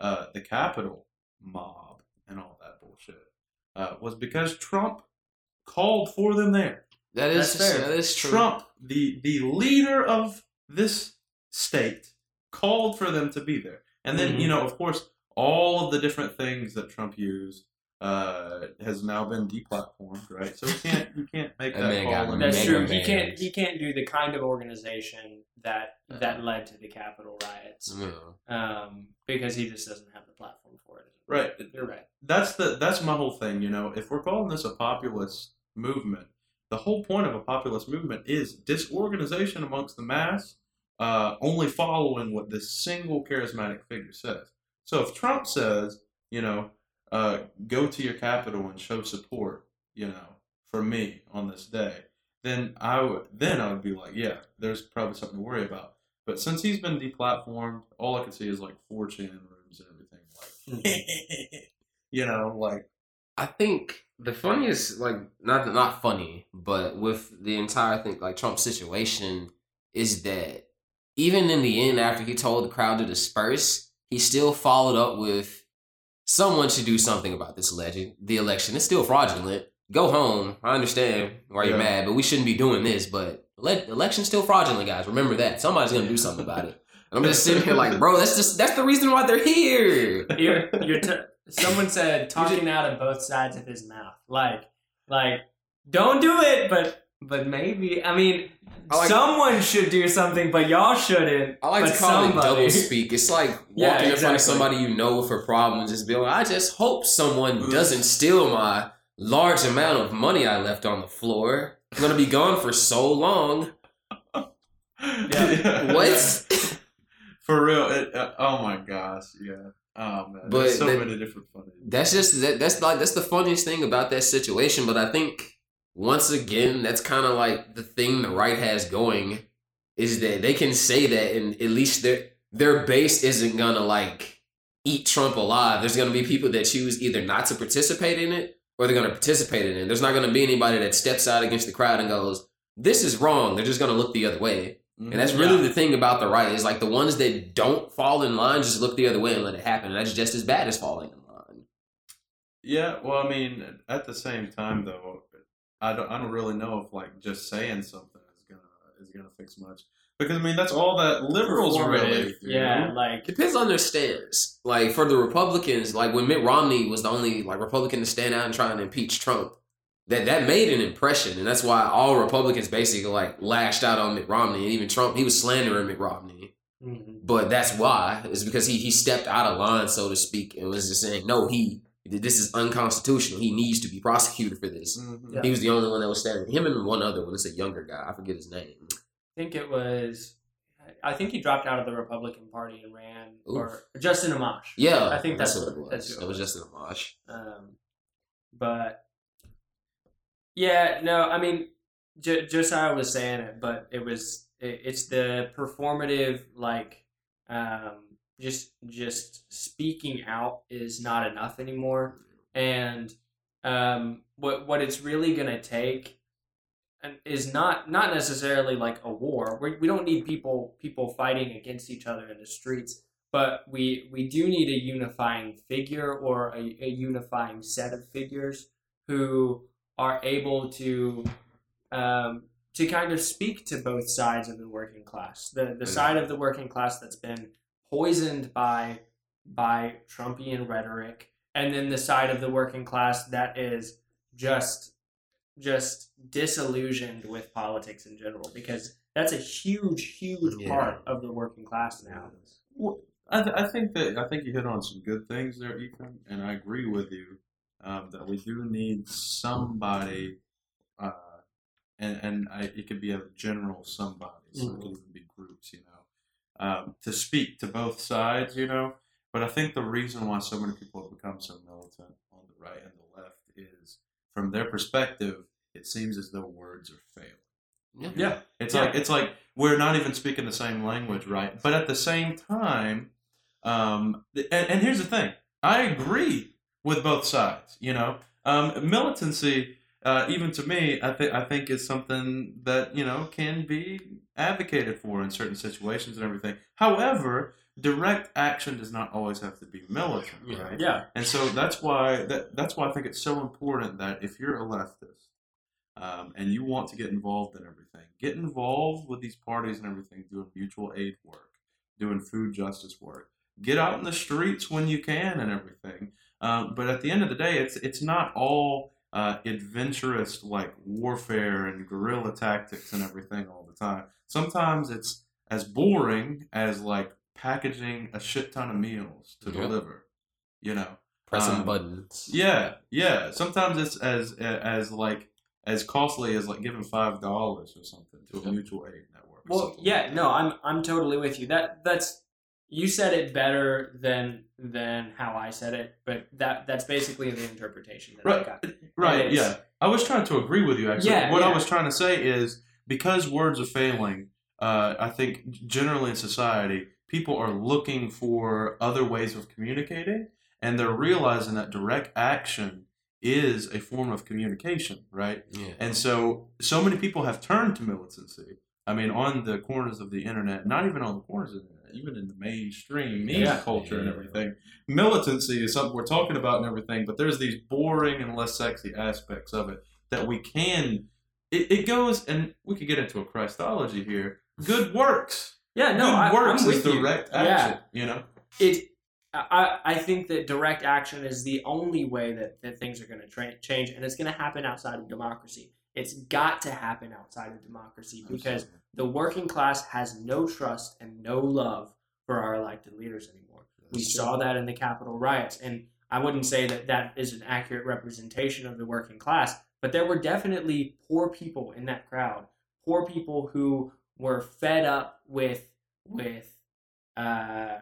uh, the Capitol mob and all that bullshit uh, was because Trump called for them there. that is That's fair. that is true. Trump, the the leader of this state, called for them to be there. And then, Mhm. you know, of course, all of the different things that Trump used uh, has now been deplatformed, right? So you can't you can't make That that call. got That's Mega true. He can't he can't do the kind of organization that Yeah. that led to the Capitol riots Yeah. um, because he just doesn't have the platform for it Right. You're right. That's the that's my whole thing. You know, if we're calling this a populist movement, the whole point of a populist movement is disorganization amongst the mass, uh, only following what this single charismatic figure says. So if Trump says, you know, uh, go to your capital and show support, you know, for me on this day, then I would then I would be like, yeah, there's probably something to worry about. But since he's been deplatformed, all I can see is like 4chan rooms and everything. Like, you know, like I think the funniest, like not not funny, but with the entire thing, like Trump's situation, is that even in the end, after he told the crowd to disperse, he still followed up with, "Someone should do something about this legend, The election is still fraudulent. Go home. I understand why you're Yeah. mad, but we shouldn't be doing this. But ele- election's still fraudulent, guys. Remember that. Somebody's gonna do something about it." And I'm just sitting here like, bro, that's just that's the reason why they're here. You're, you're t- someone said talking out of both sides of his mouth. Like, like, don't do it, but but maybe. I mean, I like- someone should do something, but y'all shouldn't. I like but to call it double speak. It's like walking Yeah, in front of somebody you know with a problem and just be like, I just hope someone doesn't steal my large amount of money I left on the floor. I'm gonna be gone for so long. Yeah. What? For real. It, uh, oh my gosh. Yeah. Oh man. But There's so the- many different funny. That's just that, that's like that's the funniest thing about that situation. But I think once again, that's kind of like the thing the right has going is that they can say that, and at least their their base isn't gonna like eat Trump alive. There's gonna be people that choose either not to participate in it or they're gonna participate in it. There's not gonna be anybody that steps out against the crowd and goes, "This is wrong." They're just gonna look the other way. And mm-hmm. that's really the thing about the right is like the ones that don't fall in line just look the other way and let it happen. And that's just as bad as falling in line. Yeah, well, I mean, at the same time, though, I don't, I don't really know if like just saying something is gonna is gonna fix much because I mean that's all that liberals really do. Yeah, like Depends on their stance. Like for the Republicans, like when Mitt Romney was the only like Republican to stand out and try and impeach Trump, that that made an impression, and that's why all Republicans basically like lashed out on Mitt Romney, and even Trump he was slandering Mitt Romney. mhm. But that's why is because he he stepped out of line, so to speak, and was just saying, no, he this is unconstitutional. He needs to be prosecuted for this. Mhm. Yeah. He was the only one that was standing. Him and one other one. It's a younger guy. I forget his name. I think it was. I think he dropped out of the Republican Party and ran, Oof. or Justin Amash. Yeah, I think that's what what- it was. who It it was Justin Amash. Um, but yeah, no, I mean, J- Josiah was saying it, but it was it, it's the performative like um, just just speaking out is not enough anymore, and um, what what it's really gonna take is not not necessarily like a war. We, we don't need people people fighting against each other in the streets, but we we do need a unifying figure or a, a unifying set of figures who are able to um, to kind of speak to both sides of the working class. The the side of the working class that's been poisoned by by Trumpian rhetoric, and then the side of the working class that is just just disillusioned with politics in general because that's a huge huge Yeah. part of the working class now. Well, I, th- I think that I think you hit on some good things there, Ethan, and I agree with you um, that we do need somebody, uh, and and I, it could be a general somebody, so it could even be groups, you know, um, to speak to both sides, you know. But I think the reason why so many people have become so militant on the right and the left is, from their perspective, it seems as though words are failing. Yeah. Yeah. It's Yeah. like it's like we're not even speaking the same language, right? But at the same time, um, and, and here's the thing: I agree with both sides. You know, um, militancy, uh, even to me, I think I think is something that you know can be advocated for in certain situations and everything. However, direct action does not always have to be militant, Yeah. right? Yeah. And so that's why that that's why I think it's so important that if you're a leftist um, and you want to get involved in everything, get involved with these parties and everything, doing mutual aid work, doing food justice work. Get out in the streets when you can and everything. Um, but at the end of the day, it's it's not all uh, adventurous like warfare and guerrilla tactics and everything all the time. Sometimes it's as boring as like packaging a shit ton of meals to Yeah. deliver. You know, Pressing Um, buttons. Yeah, yeah. Sometimes it's as as like as costly as like giving five dollars or something to a Yeah. mutual aid network. or Well, yeah, like no. I'm I'm totally with you. That that's you said it better than than how I said it, but that that's basically the interpretation that I Right. got. Right. Yeah, I was trying to agree with you. Actually, Yeah, what I was trying to say is because words are failing. Uh, I think generally in society, people are looking for other ways of communicating, and they're realizing that direct action is a form of communication. Right. Yeah. And so, so many people have turned to militancy. I mean, on the corners of the internet, not even on the corners of the internet, even in the mainstream media Yeah. culture and everything. Militancy is something we're talking about and everything, but there's these boring and less sexy aspects of it that we can. It, it goes, and we could get into a Christology here. Good works. Yeah, no, Good I, works I'm is with you. direct Yeah. action. You know. it I, I think that direct action is the only way that, that things are going to tra- change and it's going to happen outside of democracy it's got to happen outside of democracy because the working class has no trust and no love for our elected leaders anymore. We That's saw that in the capitol riots and i wouldn't say that that is an accurate representation of the working class but there were definitely poor people in that crowd poor people who were fed up with with uh,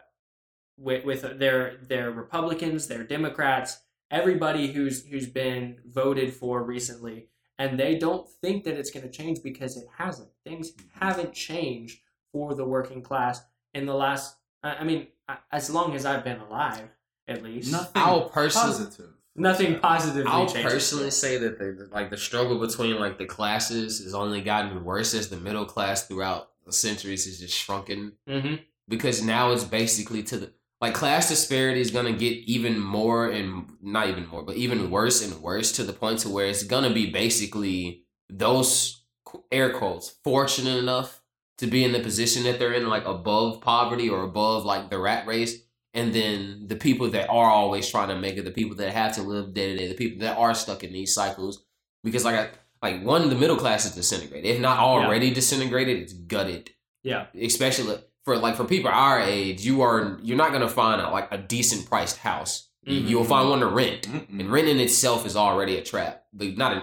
with, with their their Republicans, their Democrats, everybody who's who's been voted for recently, and they don't think that it's going to change because it hasn't. Things haven't changed for the working class in the last. I I mean, as long as I've been alive, at least. Nothing I'll positive. Nothing positively I'll changes. personally say that the like the struggle between like the classes has only gotten worse as the middle class throughout the centuries has just shrunken hmm because now it's basically to the like class disparity is gonna get even more and not even more, but even worse and worse to the point to where it's gonna be basically those air quotes fortunate enough to be in the position that they're in, like above poverty or above like the rat race, and then the people that are always trying to make it, the people that have to live day to day, the people that are stuck in these cycles, because like I like one, the middle class is disintegrated. If not already disintegrated, it's gutted Yeah. especially for like for people our age, you are you're not gonna find a, like a decent priced house. You- Mhm. You'll find one to rent, Mm-mm. and renting itself is already a trap. But not a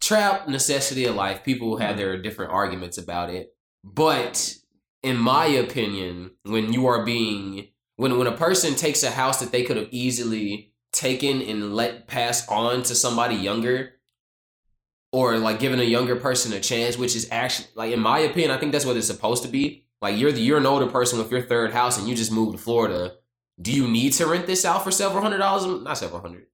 trap necessity of life. People have their different arguments about it, but in my opinion, when you are being when when a person takes a house that they could have easily taken and let pass on to somebody younger or like giving a younger person a chance which is actually like in my opinion i think that's what it's supposed to be like you're the, you're an older person with your third house and you just moved to florida. Do you need to rent this out for several hundred dollars? Not several hundred.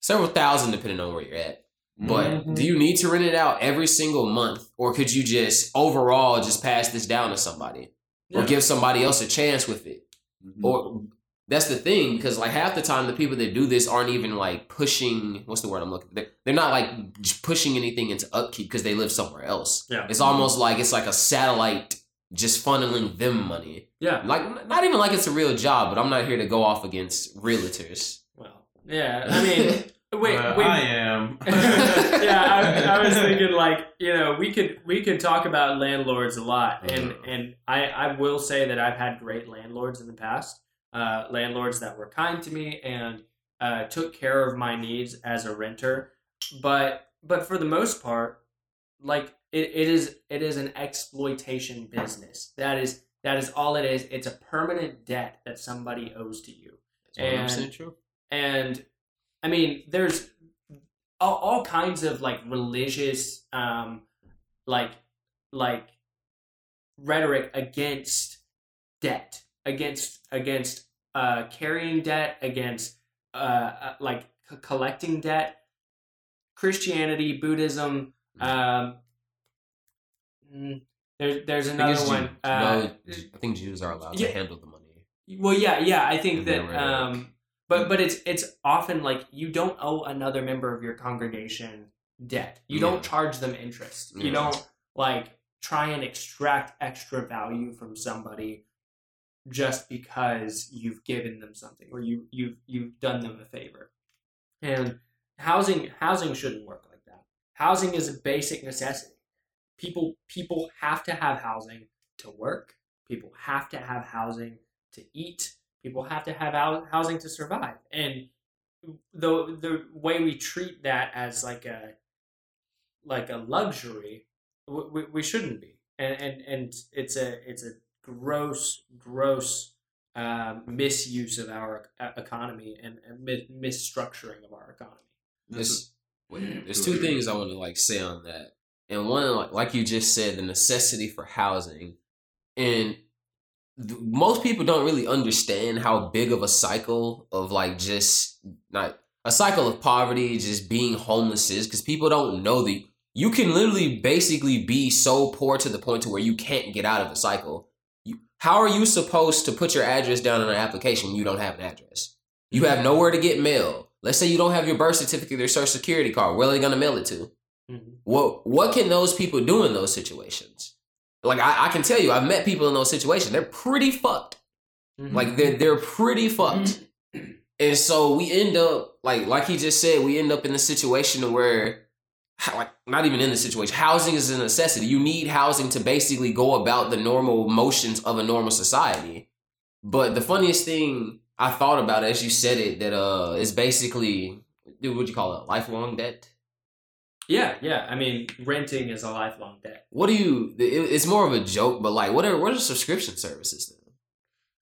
Several thousand depending on where you're at. But Mhm. do you need to rent it out every single month? Or could you just overall just pass this down to somebody? Or give somebody else a chance with it? Mhm. or that's the thing because like half the time the people that do this aren't even like pushing what's the word i'm looking they're, they're not like just pushing anything into upkeep because they live somewhere else. Yeah. it's almost like it's like a satellite just funneling them money Yeah. like not even like it's a real job but i'm not here to go off against realtors Well. Yeah. I mean, wait. Uh, wait. I am. yeah, I, I was thinking like you know we could we could talk about landlords a lot, and Mhm. and I I will say that I've had great landlords in the past, uh, landlords that were kind to me and uh, took care of my needs as a renter, but but for the most part, like it, it is it is an exploitation business. That is that is all it is. It's a permanent debt that somebody owes to you. That's 100% And- true and I mean, there's all, all kinds of like religious, um, like like rhetoric against debt, against against uh, carrying debt, against uh, uh, like c- collecting debt. Christianity, Buddhism. Um, mm, there's there's I another Jew- one. Uh, no, i think jews are allowed yeah. to handle the money well, yeah, yeah. I think And that, um, but but it's it's often like you don't owe another member of your congregation debt. You Yeah. don't charge them interest. You don't like try and extract extra value from somebody just because you've given them something or you you've you've done them a favor. And housing housing shouldn't work like that. Housing is a basic necessity. People people have to have housing to work. People have to have housing to eat. People have to have housing to survive. And the the way we treat that as like a like a luxury, we, we shouldn't be, and and and it's a it's a gross gross um, misuse of our economy and, and mi- misstructuring of our economy. There's, there's two things I want to like say on that, and one like, like you just said, the necessity for housing, and th- most people don't really understand how big of a cycle of like just not a cycle of poverty, just being homeless is, because people don't know the you can literally basically be so poor to the point to where you can't get out of the cycle. You, how are you supposed to put your address down on an application you don't have an address? You have mm-hmm. nowhere to get mail. Let's say you don't have your birth certificate or social security card. Where are they going to mail it to? Mhm. What What can those people do in those situations? Like I, I can tell you, I've met people in those situations. They're pretty fucked. Mhm. Like they're they're pretty fucked. And so we end up like like he just said, we end up in a situation where like not even in the situation. Housing is a necessity. You need housing to basically go about the normal motions of a normal society. But the funniest thing I thought about as you said it that uh is basically dude, what'd you call it? Lifelong debt? Yeah, yeah. I mean, renting is a lifelong debt. What do you? it- It's more of a joke, but like, what are what are subscription services? Then?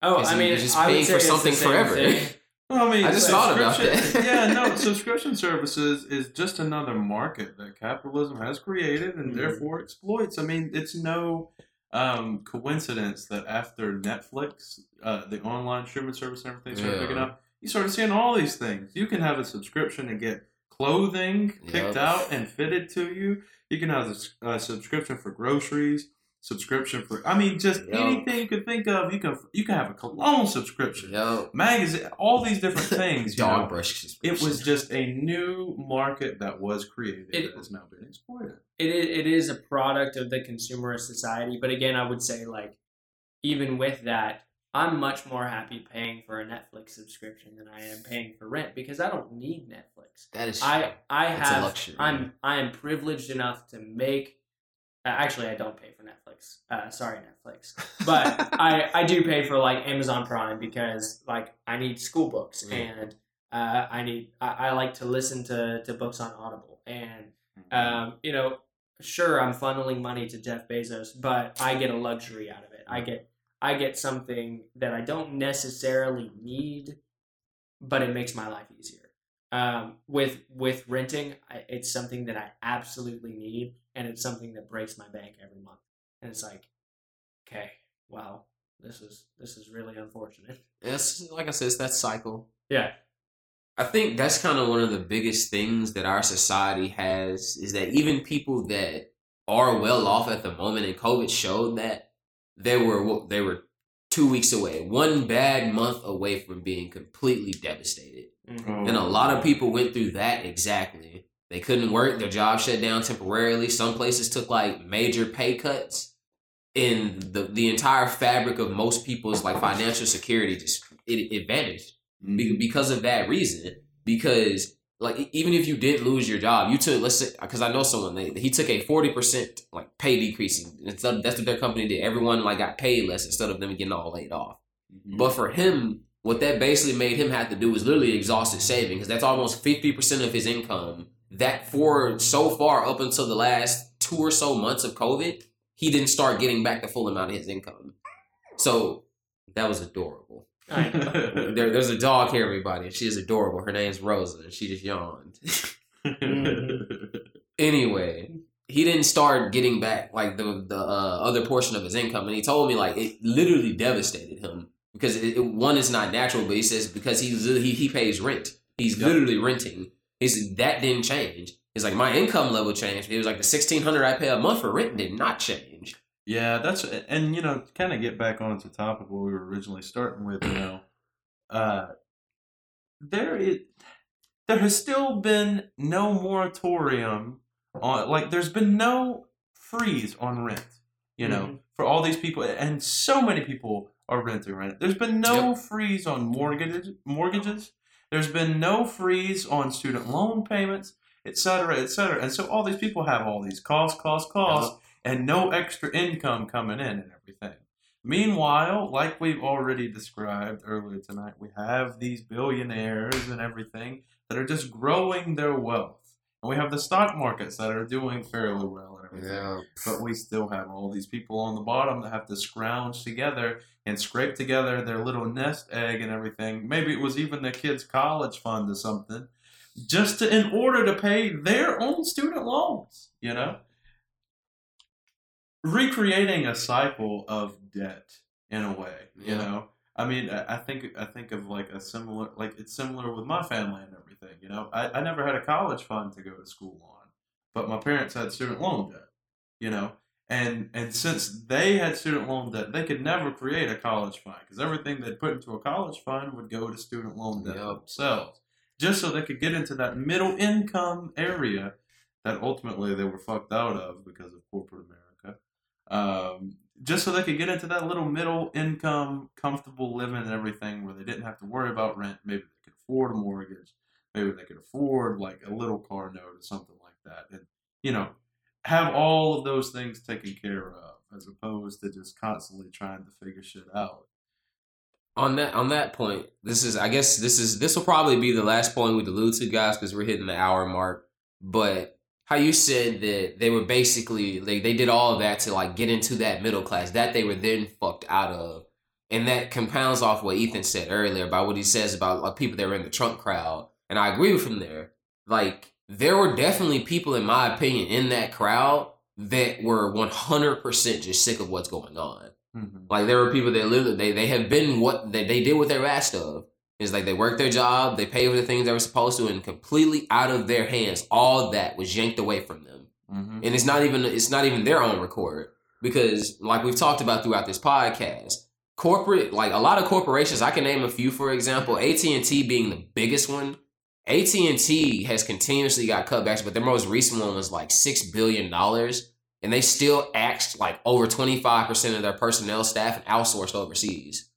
Oh, I you- mean, you're just I paying for something forever. Well, I mean, I just thought about subscription- that. yeah, no, subscription services is just another market that capitalism has created and Mhm. therefore exploits. I mean, it's no um, coincidence that after Netflix, uh, the online streaming service and everything started Yeah. picking up, you started seeing all these things. You can have a subscription and get clothing picked Yep. out and fitted to you. You can have a subscription for groceries. Subscription for, I mean, just Yep. anything you could think of. You can you can have a cologne subscription, Yo, magazine, all these different things. you know. dog brush. It was just a new market that was created It- that has now been exploited. it is, it is a product of the consumerist society. But again, I would say like even with that, I'm much more happy paying for a Netflix subscription than I am paying for rent because I don't need Netflix. that is. I I have luxury. I'm I am privileged enough to make. Uh, actually, I don't pay for Netflix. Uh, sorry, Netflix. But I I do pay for like Amazon Prime because like I need school books Mm. and uh, I need I, I like to listen to to books on Audible and um, you know, sure, I'm funneling money to Jeff Bezos, but I get a luxury out of it. I get I get something that I don't necessarily need, but it makes my life easier. Um, with with renting, I, it's something that I absolutely need, and it's something that breaks my bank every month. And it's like, okay, wow, this is this is really unfortunate. It's like I said, it's that cycle. Yeah, I think that's kind of one of the biggest things that our society has is that even people that are well off at the moment, and COVID showed that they were they were two weeks away, one bad month away from being completely devastated. Mhm. And a lot of people went through that exactly. They couldn't work, their job shut down temporarily. Some places took like major pay cuts. And the the entire fabric of most people's like financial security just it, it vanished be- because of that reason. Because like even if you did lose your job, you took let's say because I know someone they, he took a forty percent like pay decrease. That's what their company did. Everyone like got paid less instead of them getting all laid off. Mm-hmm. But for him, what that basically made him have to do was literally exhaust his savings because that's almost 50% of his income. That for so far up until the last two or so months of COVID, he didn't start getting back the full amount of his income. So that was adorable. I. There, there's a dog here, everybody. She is adorable. Her name's Rosa, and she just yawned. anyway, he didn't start getting back like the the uh, other portion of his income, and he told me like it literally devastated him because it, it- one is not natural, but he says because he's he he pays rent, he's Yep. literally renting. He said that didn't change. He's like my income level changed. It was like the sixteen hundred I pay a month for rent did not change. Yeah, that's and you know, kind of get back on to the topic what we were originally starting with, you know, uh, there it there has still been no moratorium on like there's been no freeze on rent, you know, Mhm. for all these people and so many people are renting rent. There's been no freeze on mortgages mortgages. There's been no freeze on student loan payments, et cetera, et cetera. And so all these people have all these costs, costs, costs and no extra income coming in and everything. Meanwhile, like we've already described earlier tonight, we have these billionaires and everything that are just growing their wealth. And we have the stock markets that are doing fairly well and everything. Yeah. But we still have all these people on the bottom that have to scrounge together and scrape together their little nest egg and everything. Maybe it was even their kids' college fund or something, just to, in order to pay their own student loans. You know, recreating a cycle of debt in a way. You Yeah. know, I mean, I I think I think of like a similar, like it's similar with my family and everything. You know, I, I never had a college fund to go to school on, but my parents had student loan debt. You know, and and since they had student loan debt, they could never create a college fund because everything they'd put into a college fund would go to student loan debt Yep. themselves, just so they could get into that middle income area that ultimately they were fucked out of because of corporate America. Um, just so they could get into that little middle income, comfortable living and everything where they didn't have to worry about rent. Maybe they could afford a mortgage. Maybe they could afford like a little car note or something like that. And, you know, have all of those things taken care of as opposed to just constantly trying to figure shit out. on that on that point, this is I guess this is this will probably be the last point we allude to, guys, because we're hitting the hour mark. But how you said that they were basically like they did all of that to like get into that middle class that they were then fucked out of, and that compounds off what Ethan said earlier about what he says about like people that were in the Trump crowd, and I agree with him there. Like there were definitely people, in my opinion, in that crowd that were one hundred percent just sick of what's going on. Mm-hmm. Like there were people that literally they, they have been what they, they did what they were asked of. It's like they worked their job, they paid for the things they were supposed to, and completely out of their hands, all that was yanked away from them. Mm-hmm. And it's not even it's not even their own record. Because like we've talked about throughout this podcast, corporate like a lot of corporations, I can name a few for example, AT&T being the biggest one. AT&T has continuously got cutbacks, but their most recent one was like 6 billion dollars and they still axed like over 25% of their personnel staff and outsourced overseas.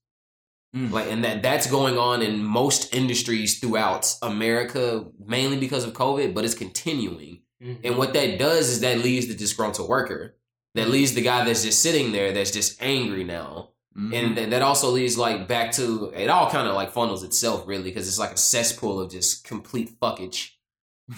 Mm. Like and that that's going on in most industries throughout America mainly because of COVID, but it's continuing. And what that does is that leaves the disgruntled worker. That leaves the guy that's just sitting there that's just angry now. Mm-hmm. And th- that also leads like back to it all kind of like funnels itself really because it's like a cesspool of just complete fuckage.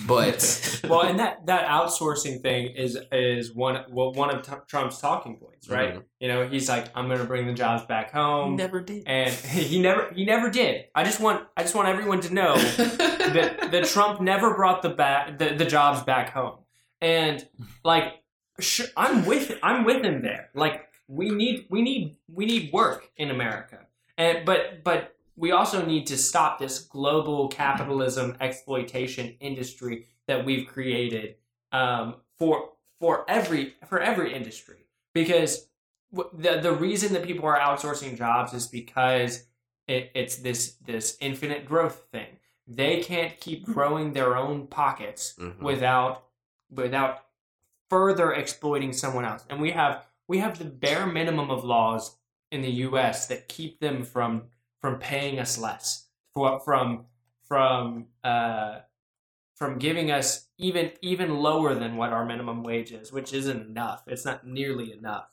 But well, and that that outsourcing thing is is one well, one of T- Trump's talking points, right? Mhm. You know, he's like, I'm going to bring the jobs back home, never did. and he never he never did. I just want I just want everyone to know that that Trump never brought the back the, the jobs back home, and like sh- I'm with I'm with him there. Like we need we need we need work in America, and but but we also need to stop this global capitalism exploitation industry that we've created um, for for every for every industry because the the reason that people are outsourcing jobs is because it, it's this this infinite growth thing. They can't keep growing their own pockets Mhm. without without further exploiting someone else. And we have we have the bare minimum of laws in the U.S. that keep them from from paying us less, for, from from uh, from giving us even even lower than what our minimum wage is, which isn't enough. It's not nearly enough.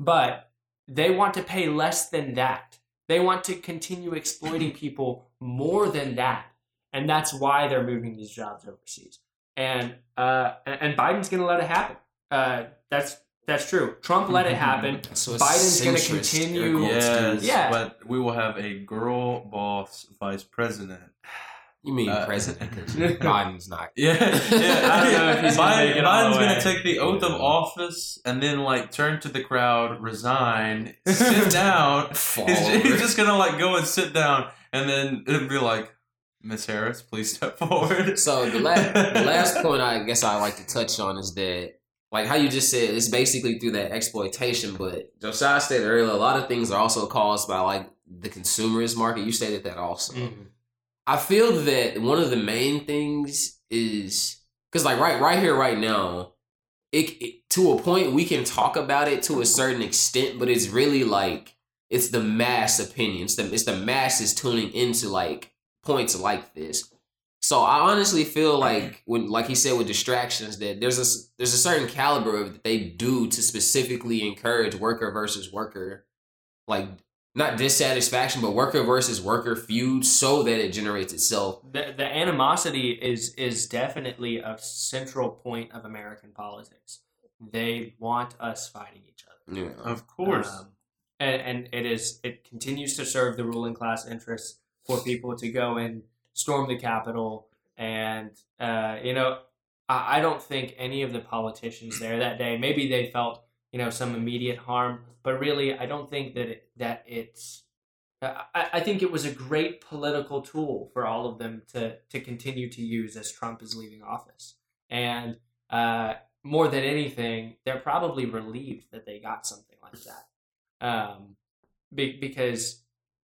But they want to pay less than that. They want to continue exploiting people more than that, and that's why they're moving these jobs overseas. And uh, and Biden's going to let it happen. Uh, that's that's true. Trump let it happen. So Biden's gonna continue- Yes. Yeah. but we will have a girl boss vice president. You mean Uh, president? 'cause Biden's not. Yeah, yeah. I don't know if he's gonna Biden- make it all Biden's gonna take the oath of office and then like turn to the crowd, resign, sit down. He's, he's just gonna like go and sit down, and then it'll be like, Miss Harris, please step forward. So the last the last point I guess I like to touch on is that like how you just said it's basically through that exploitation, but Josiah stated earlier a lot of things are also caused by like the consumerist market. You stated that also. Mhm. I feel that one of the main things is because like right right here right now, it, it to a point we can talk about it to a certain extent, but it's really like it's the mass opinion. It's the it's the masses tuning into like points like this. So I honestly feel like when like he said with distractions that there's a s- there's a certain caliber of that they do to specifically encourage worker versus worker like not dissatisfaction, but worker versus worker feud, so that it generates itself. The, the animosity is is definitely a central point of American politics. They want us fighting each other. Yeah. Of course. Um, and, and it is it continues to serve the ruling class interests for people to go and storm the Capitol. And uh, you know, I, I don't think any of the politicians there that day. Maybe they felt you know some immediate harm, but really, I don't think that it, that it's. I, I think it was a great political tool for all of them to to continue to use as Trump is leaving office. And uh, more than anything, they're probably relieved that they got something like that um, be, because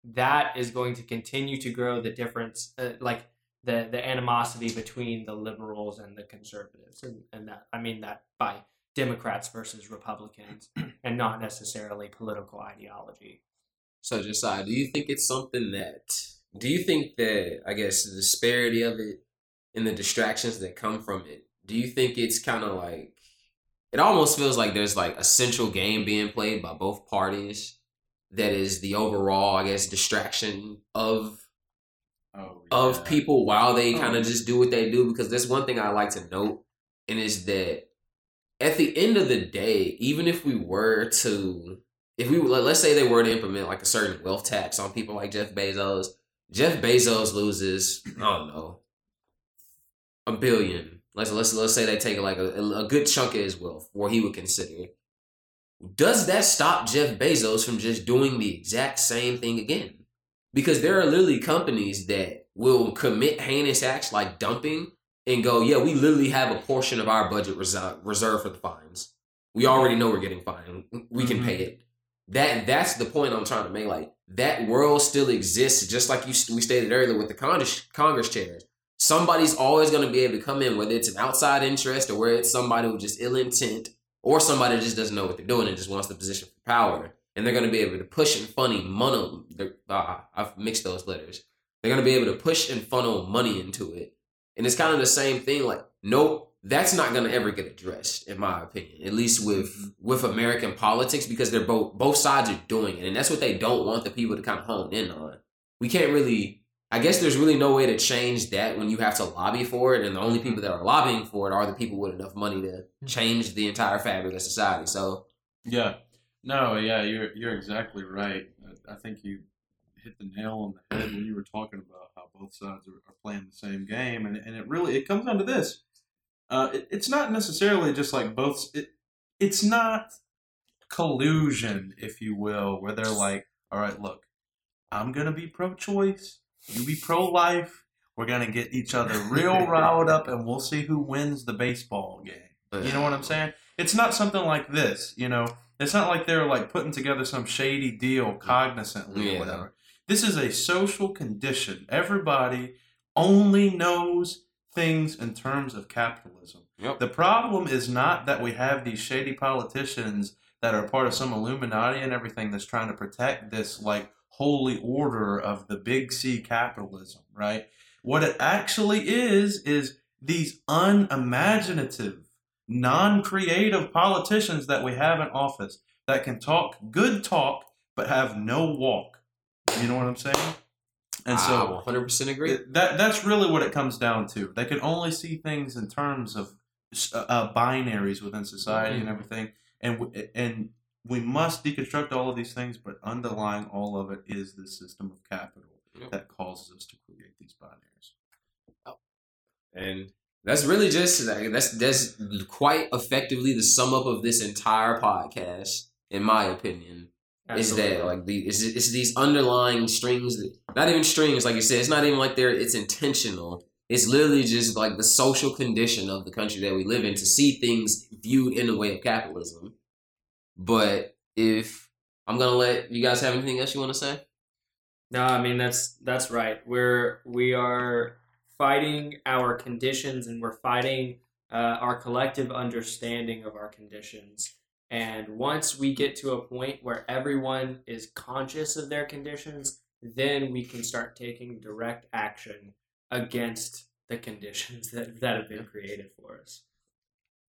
that is going to continue to grow the difference, uh, like the the animosity between the liberals and the conservatives, and, and that I mean that by Democrats versus Republicans, and not necessarily political ideology. So, Josiah, do you think it's something that? Do you think that I guess the disparity of it and the distractions that come from it? Do you think it's kind of like it almost feels like there's like a central game being played by both parties that is the overall, I guess, distraction of oh, of people while they Oh. kind of just do what they do because there's one thing I like to note and is that at the end of the day, even if we were to if we let- let's say they were to implement like a certain wealth tax on people like Jeff Bezos, Jeff Bezos loses, I don't know, a billion. Let's let's let's say they take like a, a good chunk of his wealth, or he would consider. Does that stop Jeff Bezos from just doing the exact same thing again? Because there are literally companies that will commit heinous acts like dumping and go, yeah, we literally have a portion of our budget reserved for the fines. We already know we're getting fined. We can Mhm. pay it. That that's the point I'm trying to make. Like that world still exists, just like you we stated earlier with the Congress Congress chairs. Somebody's always going to be able to come in, whether it's an outside interest or whether it's somebody with just ill intent or somebody just doesn't know what they're doing and just wants the position for power. And they're going to be able to push and funnel money. Ah, I've mixed those letters. They're going to be able to push and funnel money into it. And it's kind of the same thing. Like, nope, that's not going to ever get addressed, in my opinion. At least with with American politics, because they're both both sides are doing it, and that's what they don't want the people to kind of hone in on. We can't really. I guess there's really no way to change that when you have to lobby for it, and the only people that are lobbying for it are the people with enough money to change the entire fabric of society. So, Yeah. No, yeah, you're you're exactly right. I, I think you hit the nail on the head when you were talking about how both sides are, are playing the same game, and and it really it comes down to this. Uh, it, it's not necessarily just like both. It, it's not collusion, if you will, where they're like, all right, look, I'm gonna be pro-choice, you be pro-life. We're gonna get each other real riled up, and we'll see who wins the baseball game. You know what I'm saying? It's not something like this, you know. It's not like they're like putting together some shady deal cognizantly Yeah. or whatever. This is a social condition. Everybody only knows things in terms of capitalism. Yep. The problem is not that we have these shady politicians that are part of some Illuminati and everything that's trying to protect this like holy order of the big C capitalism, right? What it actually is is these unimaginative, non-creative politicians that we have in office that can talk good talk but have no walk. You know what I'm saying? And so I 100 percent agree. it- that that's really what it comes down to. They can only see things in terms of uh, uh, binaries within society and Mhm. everything, and and we must deconstruct all of these things. But underlying all of it is the system of capital Yep. that causes us to create these binaries. Oh. And that's really just that's that's quite effectively the sum up of this entire podcast, in my opinion. Is that like the it's, it's these underlying strings that not even strings, like you said, it's not even like they're it's intentional. It's literally just like the social condition of the country that we live in to see things viewed in the way of capitalism. But if I'm gonna let you guys have anything else you want to say? No, I mean that's that's right. We're we are fighting our conditions, and we're fighting uh, our collective understanding of our conditions. And once we get to a point where everyone is conscious of their conditions, then we can start taking direct action against the conditions that, that have been created for us.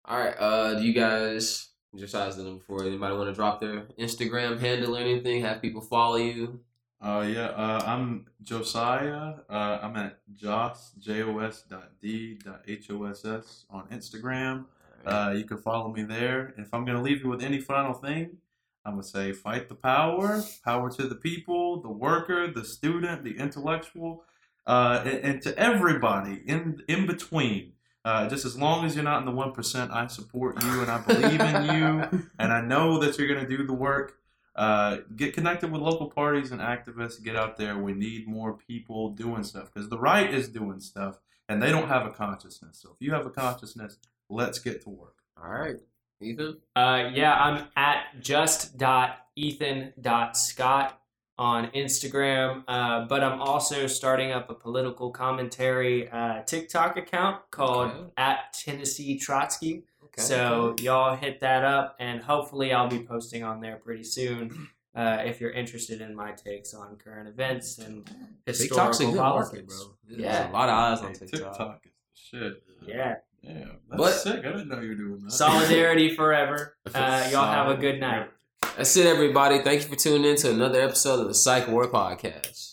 All right. Uh, do you guys Besides them, before anybody want to drop their Instagram handle or anything, have people follow you. Uh, yeah, uh, I'm Josiah. Uh, I'm at Jos, J-O-S dot D dot H-O-S-S on Instagram. Uh, you can follow me there. And if I'm going to leave you with any final thing, I'm going to say fight the power, power to the people, the worker, the student, the intellectual, uh, and, and to everybody in, in between. Uh, just as long as you're not in the 1%, I support you and I believe in you and I know that you're going to do the work. Uh, get connected with local parties and activists. Get out there. We need more people doing stuff because the right is doing stuff and they don't have a consciousness. So if you have a consciousness, let's get to work. All right, Ethan. Uh, yeah, I'm at just.ethan.scott on Instagram, uh, but I'm also starting up a political commentary uh, TikTok account called Okay. at Tennessee Trotsky. Okay. So y'all hit that up, and hopefully I'll be posting on there pretty soon. Uh, if you're interested in my takes on current events and historical TikTok's a good politics, market, bro. There's Yeah. a lot of eyes on TikTok. TikTok is the shit. yeah, Yeah, that's But- sick. I didn't know you were doing that. solidarity forever. Uh, y'all have a good night. That's it, everybody. Thank you for tuning in to another episode of the Psyche Ward Podcast.